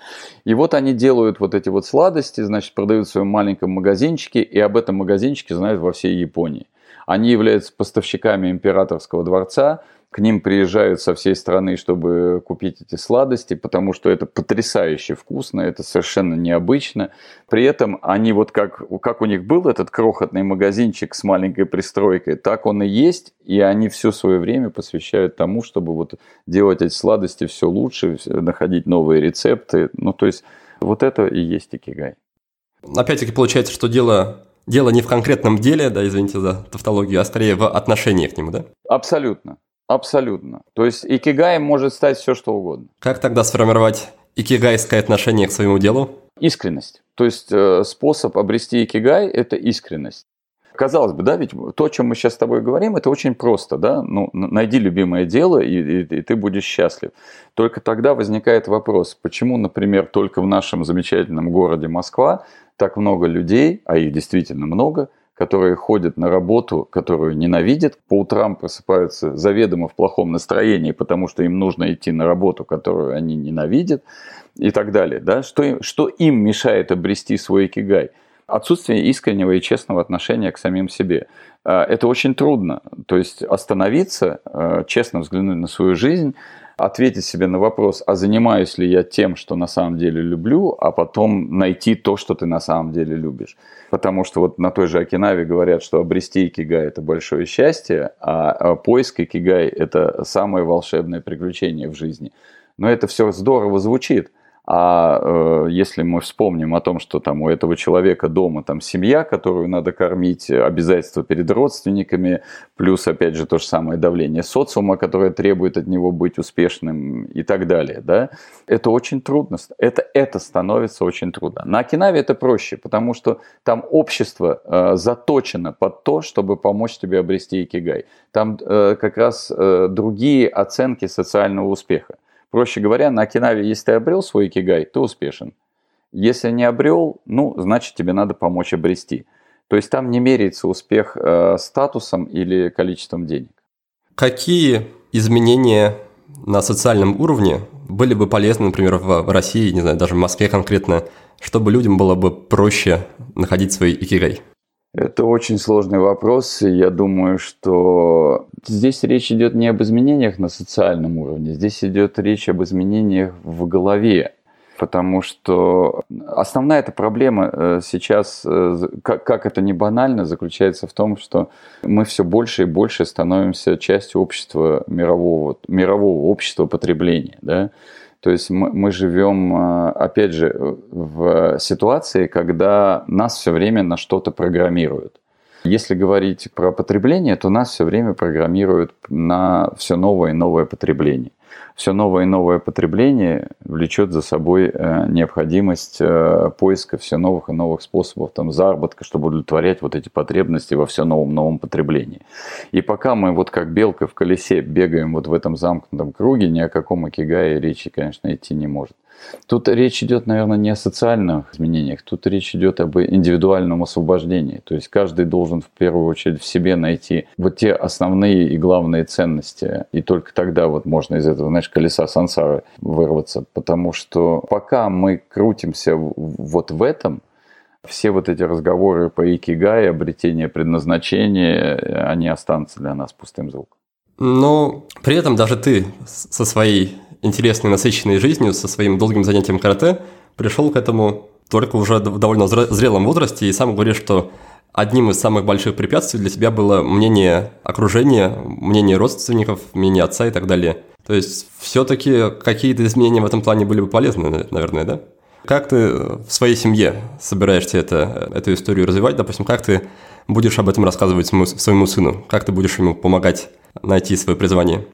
Speaker 2: И вот они делают вот эти вот сладости, значит, продают в своем маленьком магазинчике, и об этом магазинчике знают во всей Японии. Они являются поставщиками императорского дворца, к ним приезжают со всей страны, чтобы купить эти сладости, потому что это потрясающе вкусно, это совершенно необычно. При этом они вот как, как у них был этот крохотный магазинчик с маленькой пристройкой, так он и есть, и они все свое время посвящают тому, чтобы вот делать эти сладости все лучше, находить новые рецепты. Ну, то есть вот это и есть икигай.
Speaker 1: Опять-таки получается, что дело дело не в конкретном деле, да, извините за тавтологию, а скорее в отношении к нему, да?
Speaker 2: Абсолютно. Абсолютно. То есть икигай может стать все, что угодно.
Speaker 1: Как тогда сформировать икигайское отношение к своему делу?
Speaker 2: Искренность. То есть э, способ обрести икигай – это искренность. Казалось бы, да, ведь то, о чем мы сейчас с тобой говорим, это очень просто, да, ну, найди любимое дело, и, и, и ты будешь счастлив. Только тогда возникает вопрос, почему, например, только в нашем замечательном городе Москва так много людей, а их действительно много, которые ходят на работу, которую ненавидят, по утрам просыпаются заведомо в плохом настроении, потому что им нужно идти на работу, которую они ненавидят и так далее. Да? Что, им, что им мешает обрести свой икигай? Отсутствие искреннего и честного отношения к самим себе. А, это очень трудно. То есть остановиться, а, честно взглянуть на свою жизнь, ответить себе на вопрос, а занимаюсь ли я тем, что на самом деле люблю, а потом найти то, что ты на самом деле любишь. Потому что вот на той же Окинаве говорят, что обрести икигай – это большое счастье, а, а поиск икигай – это самое волшебное приключение в жизни. Но это все здорово звучит, а э, если мы вспомним о том, что там у этого человека дома там семья, которую надо кормить, обязательства перед родственниками, плюс опять же то же самое давление социума, которое требует от него быть успешным и так далее, да, это очень трудно. Это, это становится очень трудно. На Окинаве это проще, потому что там общество э, заточено под то, чтобы помочь тебе обрести икигай. Там э, как раз э, другие оценки социального успеха. Проще говоря, на Окинаве, если ты обрел свой икигай, ты успешен. Если не обрел, ну, значит, тебе надо помочь обрести. То есть там не меряется успех э, статусом или количеством денег.
Speaker 1: Какие изменения на социальном уровне были бы полезны, например, в России, не знаю, даже в Москве конкретно, чтобы людям было бы проще находить свой икигай?
Speaker 2: Это очень сложный вопрос. Я думаю, что здесь речь идет не об изменениях на социальном уровне, здесь идет речь об изменениях в голове. Потому что основная эта проблема э, сейчас, э, как это не банально, заключается в том, что мы все больше и больше становимся частью общества мирового, мирового общества потребления. Да? То есть мы, мы живем, э, опять же, в ситуации, когда нас все время на что-то программируют. Если говорить про потребление, то нас все время программируют на все новое и новое потребление все новое и новое потребление влечет за собой э, необходимость э, поиска все новых и новых способов там, заработка, чтобы удовлетворять вот эти потребности во все новом новом потреблении. И пока мы вот как белка в колесе бегаем вот в этом замкнутом круге, ни о каком икигае речи, конечно, идти не может. Тут речь идет, наверное, не о социальных изменениях, тут речь идет об индивидуальном освобождении. То есть каждый должен в первую очередь в себе найти вот те основные и главные ценности. И только тогда вот можно из этого, знаешь, колеса сансары вырваться. Потому что пока мы крутимся вот в этом, все вот эти разговоры по икигай, обретение предназначения, они останутся для нас пустым звуком.
Speaker 1: Но при этом даже ты со своей интересной, насыщенной жизнью, со своим долгим занятием карате, пришел к этому только уже в довольно зрелом возрасте и сам говоришь, что одним из самых больших препятствий для тебя было мнение окружения, мнение родственников, мнение отца и так далее. То есть все-таки какие-то изменения в этом плане были бы полезны, наверное, да? Как ты в своей семье собираешься это, эту историю развивать? Допустим, как ты будешь об этом рассказывать своему, своему сыну? Как ты будешь ему помогать найти свое призвание?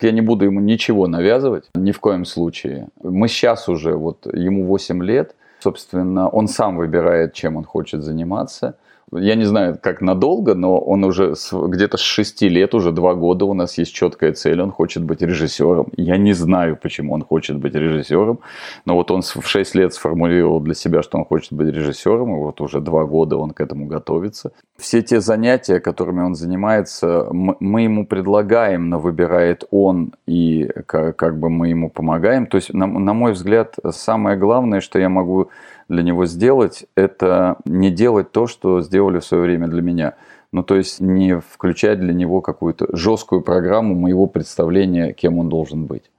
Speaker 2: Я не буду ему ничего навязывать, ни в коем случае. Мы сейчас уже, вот ему 8 лет, собственно, он сам выбирает, чем он хочет заниматься – я не знаю, как надолго, но он уже где-то с 6 лет, уже 2 года у нас есть четкая цель, он хочет быть режиссером. Я не знаю, почему он хочет быть режиссером, но вот он в 6 лет сформулировал для себя, что он хочет быть режиссером, и вот уже 2 года он к этому готовится. Все те занятия, которыми он занимается, мы ему предлагаем, но выбирает он, и как бы мы ему помогаем. То есть, на, мой взгляд, самое главное, что я могу для него сделать, это не делать то, что сделали в свое время для меня. Ну, то есть не включать для него какую-то жесткую программу моего представления, кем он должен быть,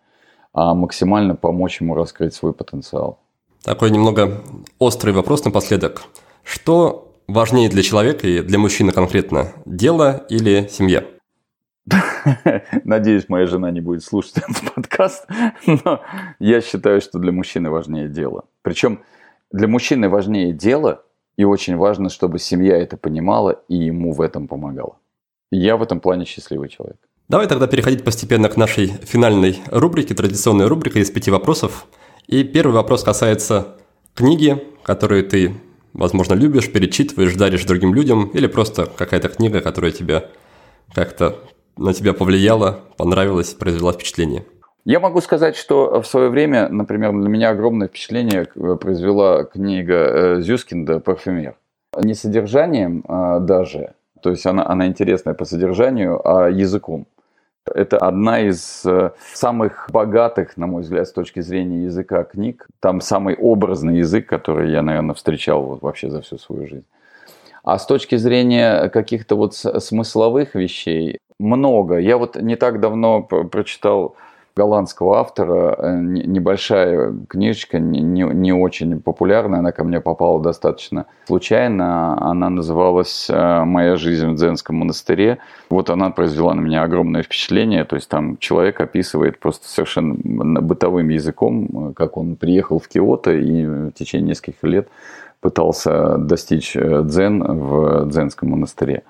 Speaker 2: а максимально помочь ему раскрыть свой потенциал.
Speaker 1: Такой немного острый вопрос напоследок. Что важнее для человека и для мужчины конкретно, дело или семья? (laughs)
Speaker 2: Надеюсь, моя жена не будет слушать этот (laughs) подкаст, но я считаю, что для мужчины важнее дело. Причем для мужчины важнее дело, и очень важно, чтобы семья это понимала и ему в этом помогала. Я в этом плане счастливый человек.
Speaker 1: Давай тогда переходить постепенно к нашей финальной рубрике, традиционной рубрике из пяти вопросов. И первый вопрос касается книги, которую ты, возможно, любишь, перечитываешь, даришь другим людям, или просто какая-то книга, которая тебя как-то на тебя повлияла, понравилась, произвела впечатление.
Speaker 2: Я могу сказать, что в свое время, например, для меня огромное впечатление произвела книга э, Зюскинда «Парфюмер». Не содержанием а, даже, то есть она, она интересная по содержанию, а языком. Это одна из э, самых богатых, на мой взгляд, с точки зрения языка книг. Там самый образный язык, который я, наверное, встречал вот вообще за всю свою жизнь. А с точки зрения каких-то вот смысловых вещей много. Я вот не так давно прочитал голландского автора, э, небольшая книжечка, не, не, очень популярная, она ко мне попала достаточно случайно. Она называлась э, «Моя жизнь в Дзенском монастыре». Вот она произвела на меня огромное впечатление. То есть там человек описывает просто совершенно бытовым языком, как он приехал в Киото и в течение нескольких лет пытался достичь э, дзен в дзенском монастыре.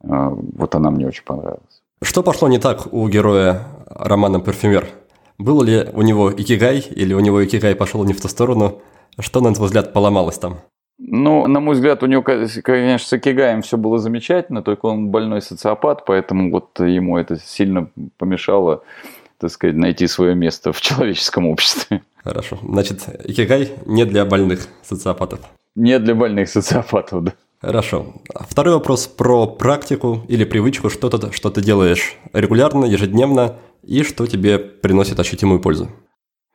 Speaker 2: Вот она мне очень понравилась.
Speaker 1: Что пошло не так у героя романа «Парфюмер»? Был ли у него икигай, или у него икигай пошел не в ту сторону? Что, на твой взгляд, поломалось там?
Speaker 2: Ну, на мой взгляд, у него, конечно, с Икигаем все было замечательно, только он больной социопат, поэтому вот ему это сильно помешало, так сказать, найти свое место в человеческом обществе.
Speaker 1: Хорошо. Значит, Икигай не для больных социопатов.
Speaker 2: Не для больных социопатов, да.
Speaker 1: Хорошо. Второй вопрос про практику или привычку, что-то, что ты делаешь регулярно, ежедневно, и что тебе приносит ощутимую пользу.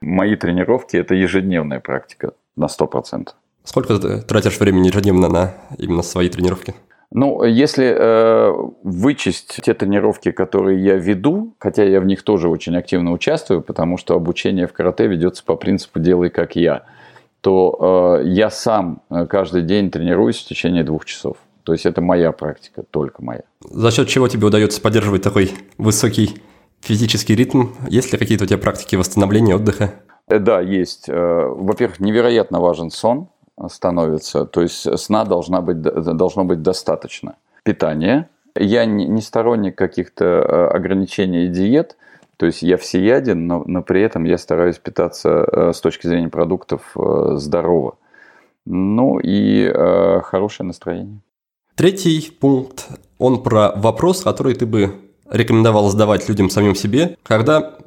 Speaker 2: Мои тренировки – это ежедневная практика на 100%.
Speaker 1: Сколько ты тратишь времени ежедневно на именно свои тренировки?
Speaker 2: Ну, если э, вычесть те тренировки, которые я веду, хотя я в них тоже очень активно участвую, потому что обучение в карате ведется по принципу «делай как я», то э, я сам э, каждый день тренируюсь в течение двух часов. То есть это моя практика, только моя.
Speaker 1: За счет чего тебе удается поддерживать такой высокий физический ритм? Есть ли какие-то у тебя практики восстановления, отдыха?
Speaker 2: Э, да, есть. Э, во-первых, невероятно важен сон становится. То есть сна должна быть, должно быть достаточно. Питание. Я не сторонник каких-то ограничений и диет – то есть я всеяден, но, но при этом я стараюсь питаться э, с точки зрения продуктов э, здорово. Ну и э, хорошее настроение.
Speaker 1: Третий пункт, он про вопрос, который ты бы рекомендовал задавать людям самим себе, когда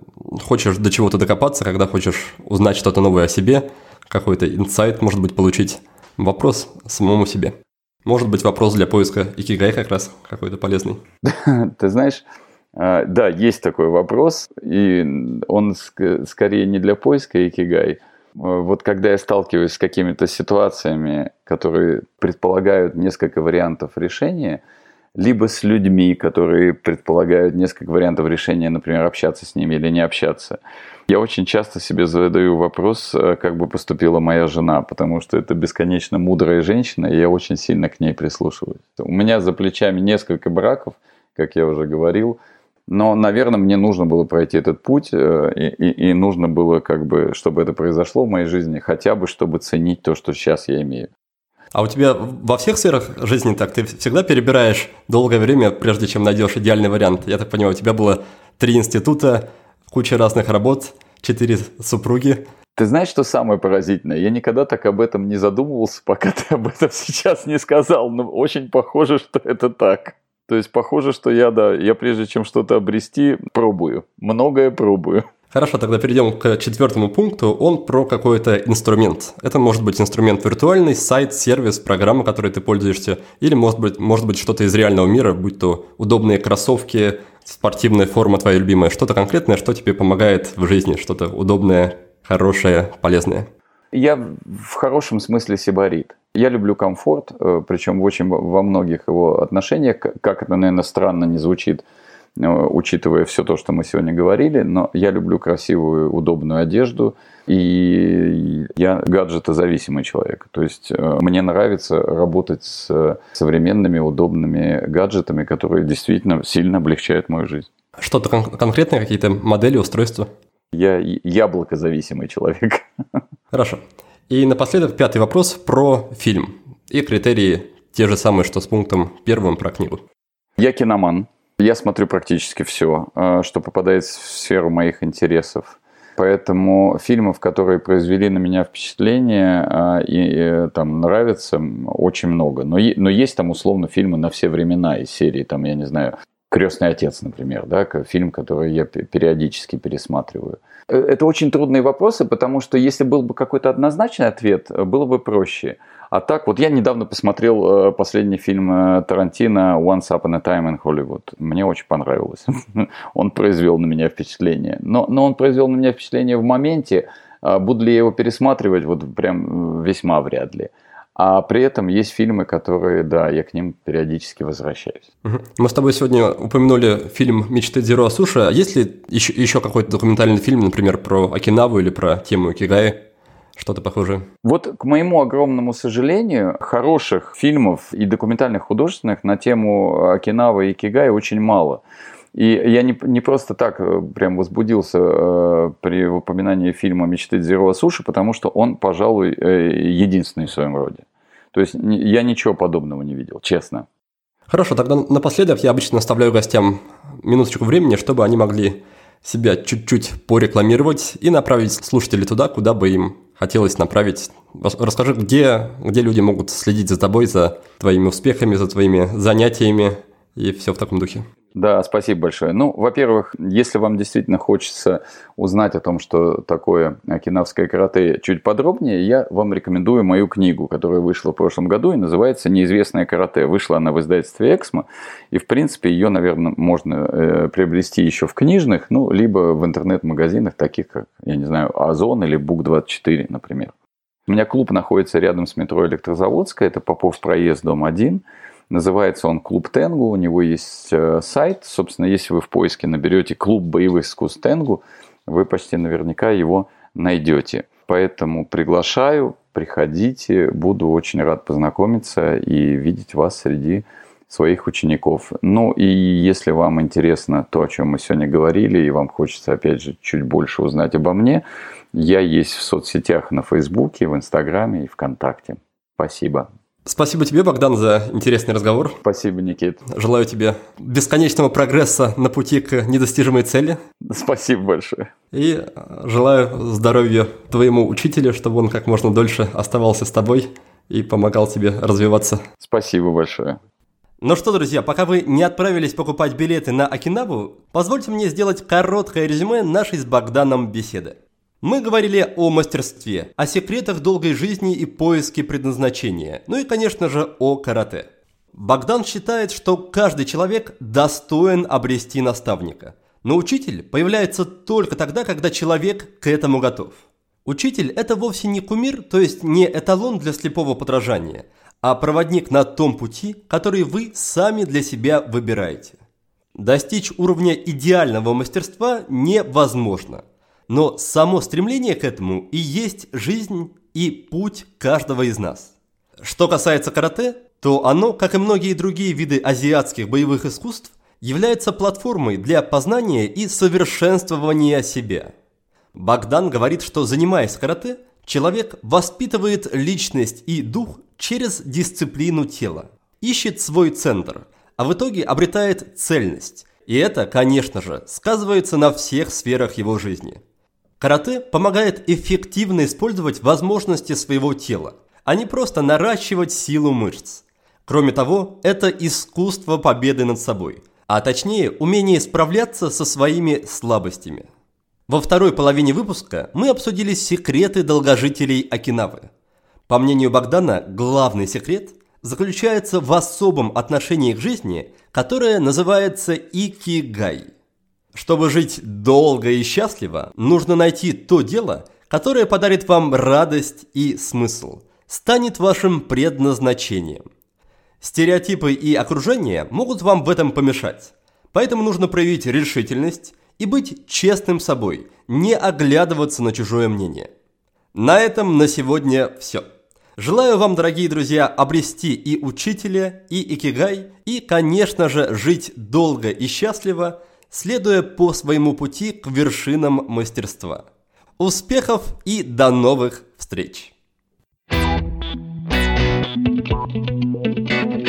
Speaker 1: хочешь до чего-то докопаться, когда хочешь узнать что-то новое о себе, какой-то инсайт, может быть, получить вопрос самому себе. Может быть, вопрос для поиска икигай как раз какой-то полезный. (laughs)
Speaker 2: Ты знаешь, да, есть такой вопрос, и он скорее не для поиска икигай. А, вот когда я сталкиваюсь с какими-то ситуациями, которые предполагают несколько вариантов решения, либо с людьми, которые предполагают несколько вариантов решения, например, общаться с ними или не общаться. Я очень часто себе задаю вопрос, а, как бы поступила моя жена, потому что это бесконечно мудрая женщина, и я очень сильно к ней прислушиваюсь. У меня за плечами несколько браков, как я уже говорил, но, наверное, мне нужно было пройти этот путь, э, и, и, и нужно было, как бы, чтобы это произошло в моей жизни, хотя бы, чтобы ценить то, что сейчас я имею.
Speaker 1: А у тебя во всех сферах жизни так? Ты всегда перебираешь долгое время, прежде чем найдешь идеальный вариант? Я так понимаю, у тебя было три института, куча разных работ, четыре супруги.
Speaker 2: Ты знаешь, что самое поразительное? Я никогда так об этом не задумывался, пока ты об этом (laughs) сейчас не сказал, но очень похоже, что это так. То есть похоже, что я, да, я прежде чем что-то обрести, пробую. Многое пробую.
Speaker 1: Хорошо, тогда перейдем к четвертому пункту. Он про какой-то инструмент. Это может быть инструмент виртуальный, сайт, сервис, программа, которой ты пользуешься, или может быть, может быть что-то из реального мира, будь то удобные кроссовки, спортивная форма твоя любимая, что-то конкретное, что тебе помогает в жизни, что-то удобное, хорошее, полезное.
Speaker 2: Я в хорошем смысле сибарит. Я люблю комфорт, э, причем очень во многих его отношениях, как это, наверное, странно не звучит, э, учитывая все то, что мы сегодня говорили, но я люблю красивую, удобную одежду, и я гаджетозависимый человек. То есть э, мне нравится работать с современными, удобными гаджетами, которые действительно сильно облегчают мою жизнь.
Speaker 1: Что-то кон- конкретные какие-то модели, устройства?
Speaker 2: Я яблокозависимый человек.
Speaker 1: Хорошо. И напоследок пятый вопрос про фильм. И критерии те же самые, что с пунктом первым про книгу.
Speaker 2: Я киноман. Я смотрю практически все, э, что попадает в сферу моих интересов. Поэтому фильмов, которые произвели на меня впечатление э, и, и там нравятся, очень много. Но, но есть там условно фильмы на все времена из серии, там, я не знаю, Крестный отец, например, да, фильм, который я периодически пересматриваю. Э, это очень трудные вопросы, потому что если был бы какой-то однозначный ответ, было бы проще. А так, вот я недавно посмотрел э, последний фильм э, Тарантино «Once Upon a Time in Hollywood». Мне очень понравилось. (laughs) Он произвел на меня впечатление. Но, но он произвел на меня впечатление в моменте. А буду ли я его пересматривать? Вот прям весьма вряд ли. А при этом есть фильмы, которые, да, я к ним периодически возвращаюсь.
Speaker 1: Мы с тобой сегодня упомянули фильм «Мечты Дзиро Суши». А есть ли еще, еще какой-то документальный фильм, например, про Окинаву или про тему Кигай? Что-то похожее?
Speaker 2: Вот, к моему огромному сожалению, хороших фильмов и документальных художественных на тему Окинавы и Кигай очень мало. И я не, не просто так э, прям возбудился э, при упоминании фильма «Мечты Дзиро Суши», потому что он, пожалуй, э, единственный в своем роде. То есть я ничего подобного не видел, честно.
Speaker 1: Хорошо, тогда напоследок я обычно оставляю гостям минуточку времени, чтобы они могли себя чуть-чуть порекламировать и направить слушателей туда, куда бы им хотелось направить. Расскажи, где, где люди могут следить за тобой, за твоими успехами, за твоими занятиями и все в таком духе.
Speaker 2: Да, спасибо большое. Ну, во-первых, если вам действительно хочется узнать о том, что такое окинавское карате чуть подробнее, я вам рекомендую мою книгу, которая вышла в прошлом году и называется «Неизвестное карате». Вышла она в издательстве «Эксмо», и, в принципе, ее, наверное, можно э, приобрести еще в книжных, ну, либо в интернет-магазинах, таких как, я не знаю, Озон или Бук24, например. У меня клуб находится рядом с метро Электрозаводская, это Попов проезд, дом 1. Называется он «Клуб Тенгу», у него есть э, сайт. Собственно, если вы в поиске наберете «Клуб боевых искусств Тенгу», вы почти наверняка его найдете. Поэтому приглашаю, приходите, буду очень рад познакомиться и видеть вас среди своих учеников. Ну и если вам интересно то, о чем мы сегодня говорили, и вам хочется, опять же, чуть больше узнать обо мне, я есть в соцсетях на Фейсбуке, в Инстаграме и ВКонтакте. Спасибо.
Speaker 1: Спасибо тебе, Богдан, за интересный разговор.
Speaker 2: Спасибо, Никит.
Speaker 1: Желаю тебе бесконечного прогресса на пути к недостижимой цели.
Speaker 2: Спасибо большое.
Speaker 1: И желаю здоровья твоему учителю, чтобы он как можно дольше оставался с тобой и помогал тебе развиваться.
Speaker 2: Спасибо большое.
Speaker 1: Ну что, друзья, пока вы не отправились покупать билеты на Окинаву, позвольте мне сделать короткое резюме нашей с Богданом беседы. Мы говорили о мастерстве, о секретах долгой жизни и поиске предназначения, ну и, конечно же, о карате. Богдан считает, что каждый человек достоин обрести наставника. Но учитель появляется только тогда, когда человек к этому готов. Учитель – это вовсе не кумир, то есть не эталон для слепого подражания, а проводник на том пути, который вы сами для себя выбираете. Достичь уровня идеального мастерства невозможно – но само стремление к этому и есть жизнь и путь каждого из нас. Что касается карате, то оно, как и многие другие виды азиатских боевых искусств, является платформой для познания и совершенствования себя. Богдан говорит, что занимаясь карате, человек воспитывает личность и дух через дисциплину тела, ищет свой центр, а в итоге обретает цельность. И это, конечно же, сказывается на всех сферах его жизни – Карате помогает эффективно использовать возможности своего тела, а не просто наращивать силу мышц. Кроме того, это искусство победы над собой, а точнее умение справляться со своими слабостями. Во второй половине выпуска мы обсудили секреты долгожителей Окинавы. По мнению Богдана, главный секрет заключается в особом отношении к жизни, которое называется икигай – чтобы жить долго и счастливо, нужно найти то дело, которое подарит вам радость и смысл. станет вашим предназначением. Стереотипы и окружение могут вам в этом помешать, поэтому нужно проявить решительность и быть честным собой, не оглядываться на чужое мнение. На этом на сегодня все. Желаю вам, дорогие друзья, обрести и учителя, и икигай, и, конечно же, жить долго и счастливо, следуя по своему пути к вершинам мастерства. Успехов и до новых встреч! Thank you.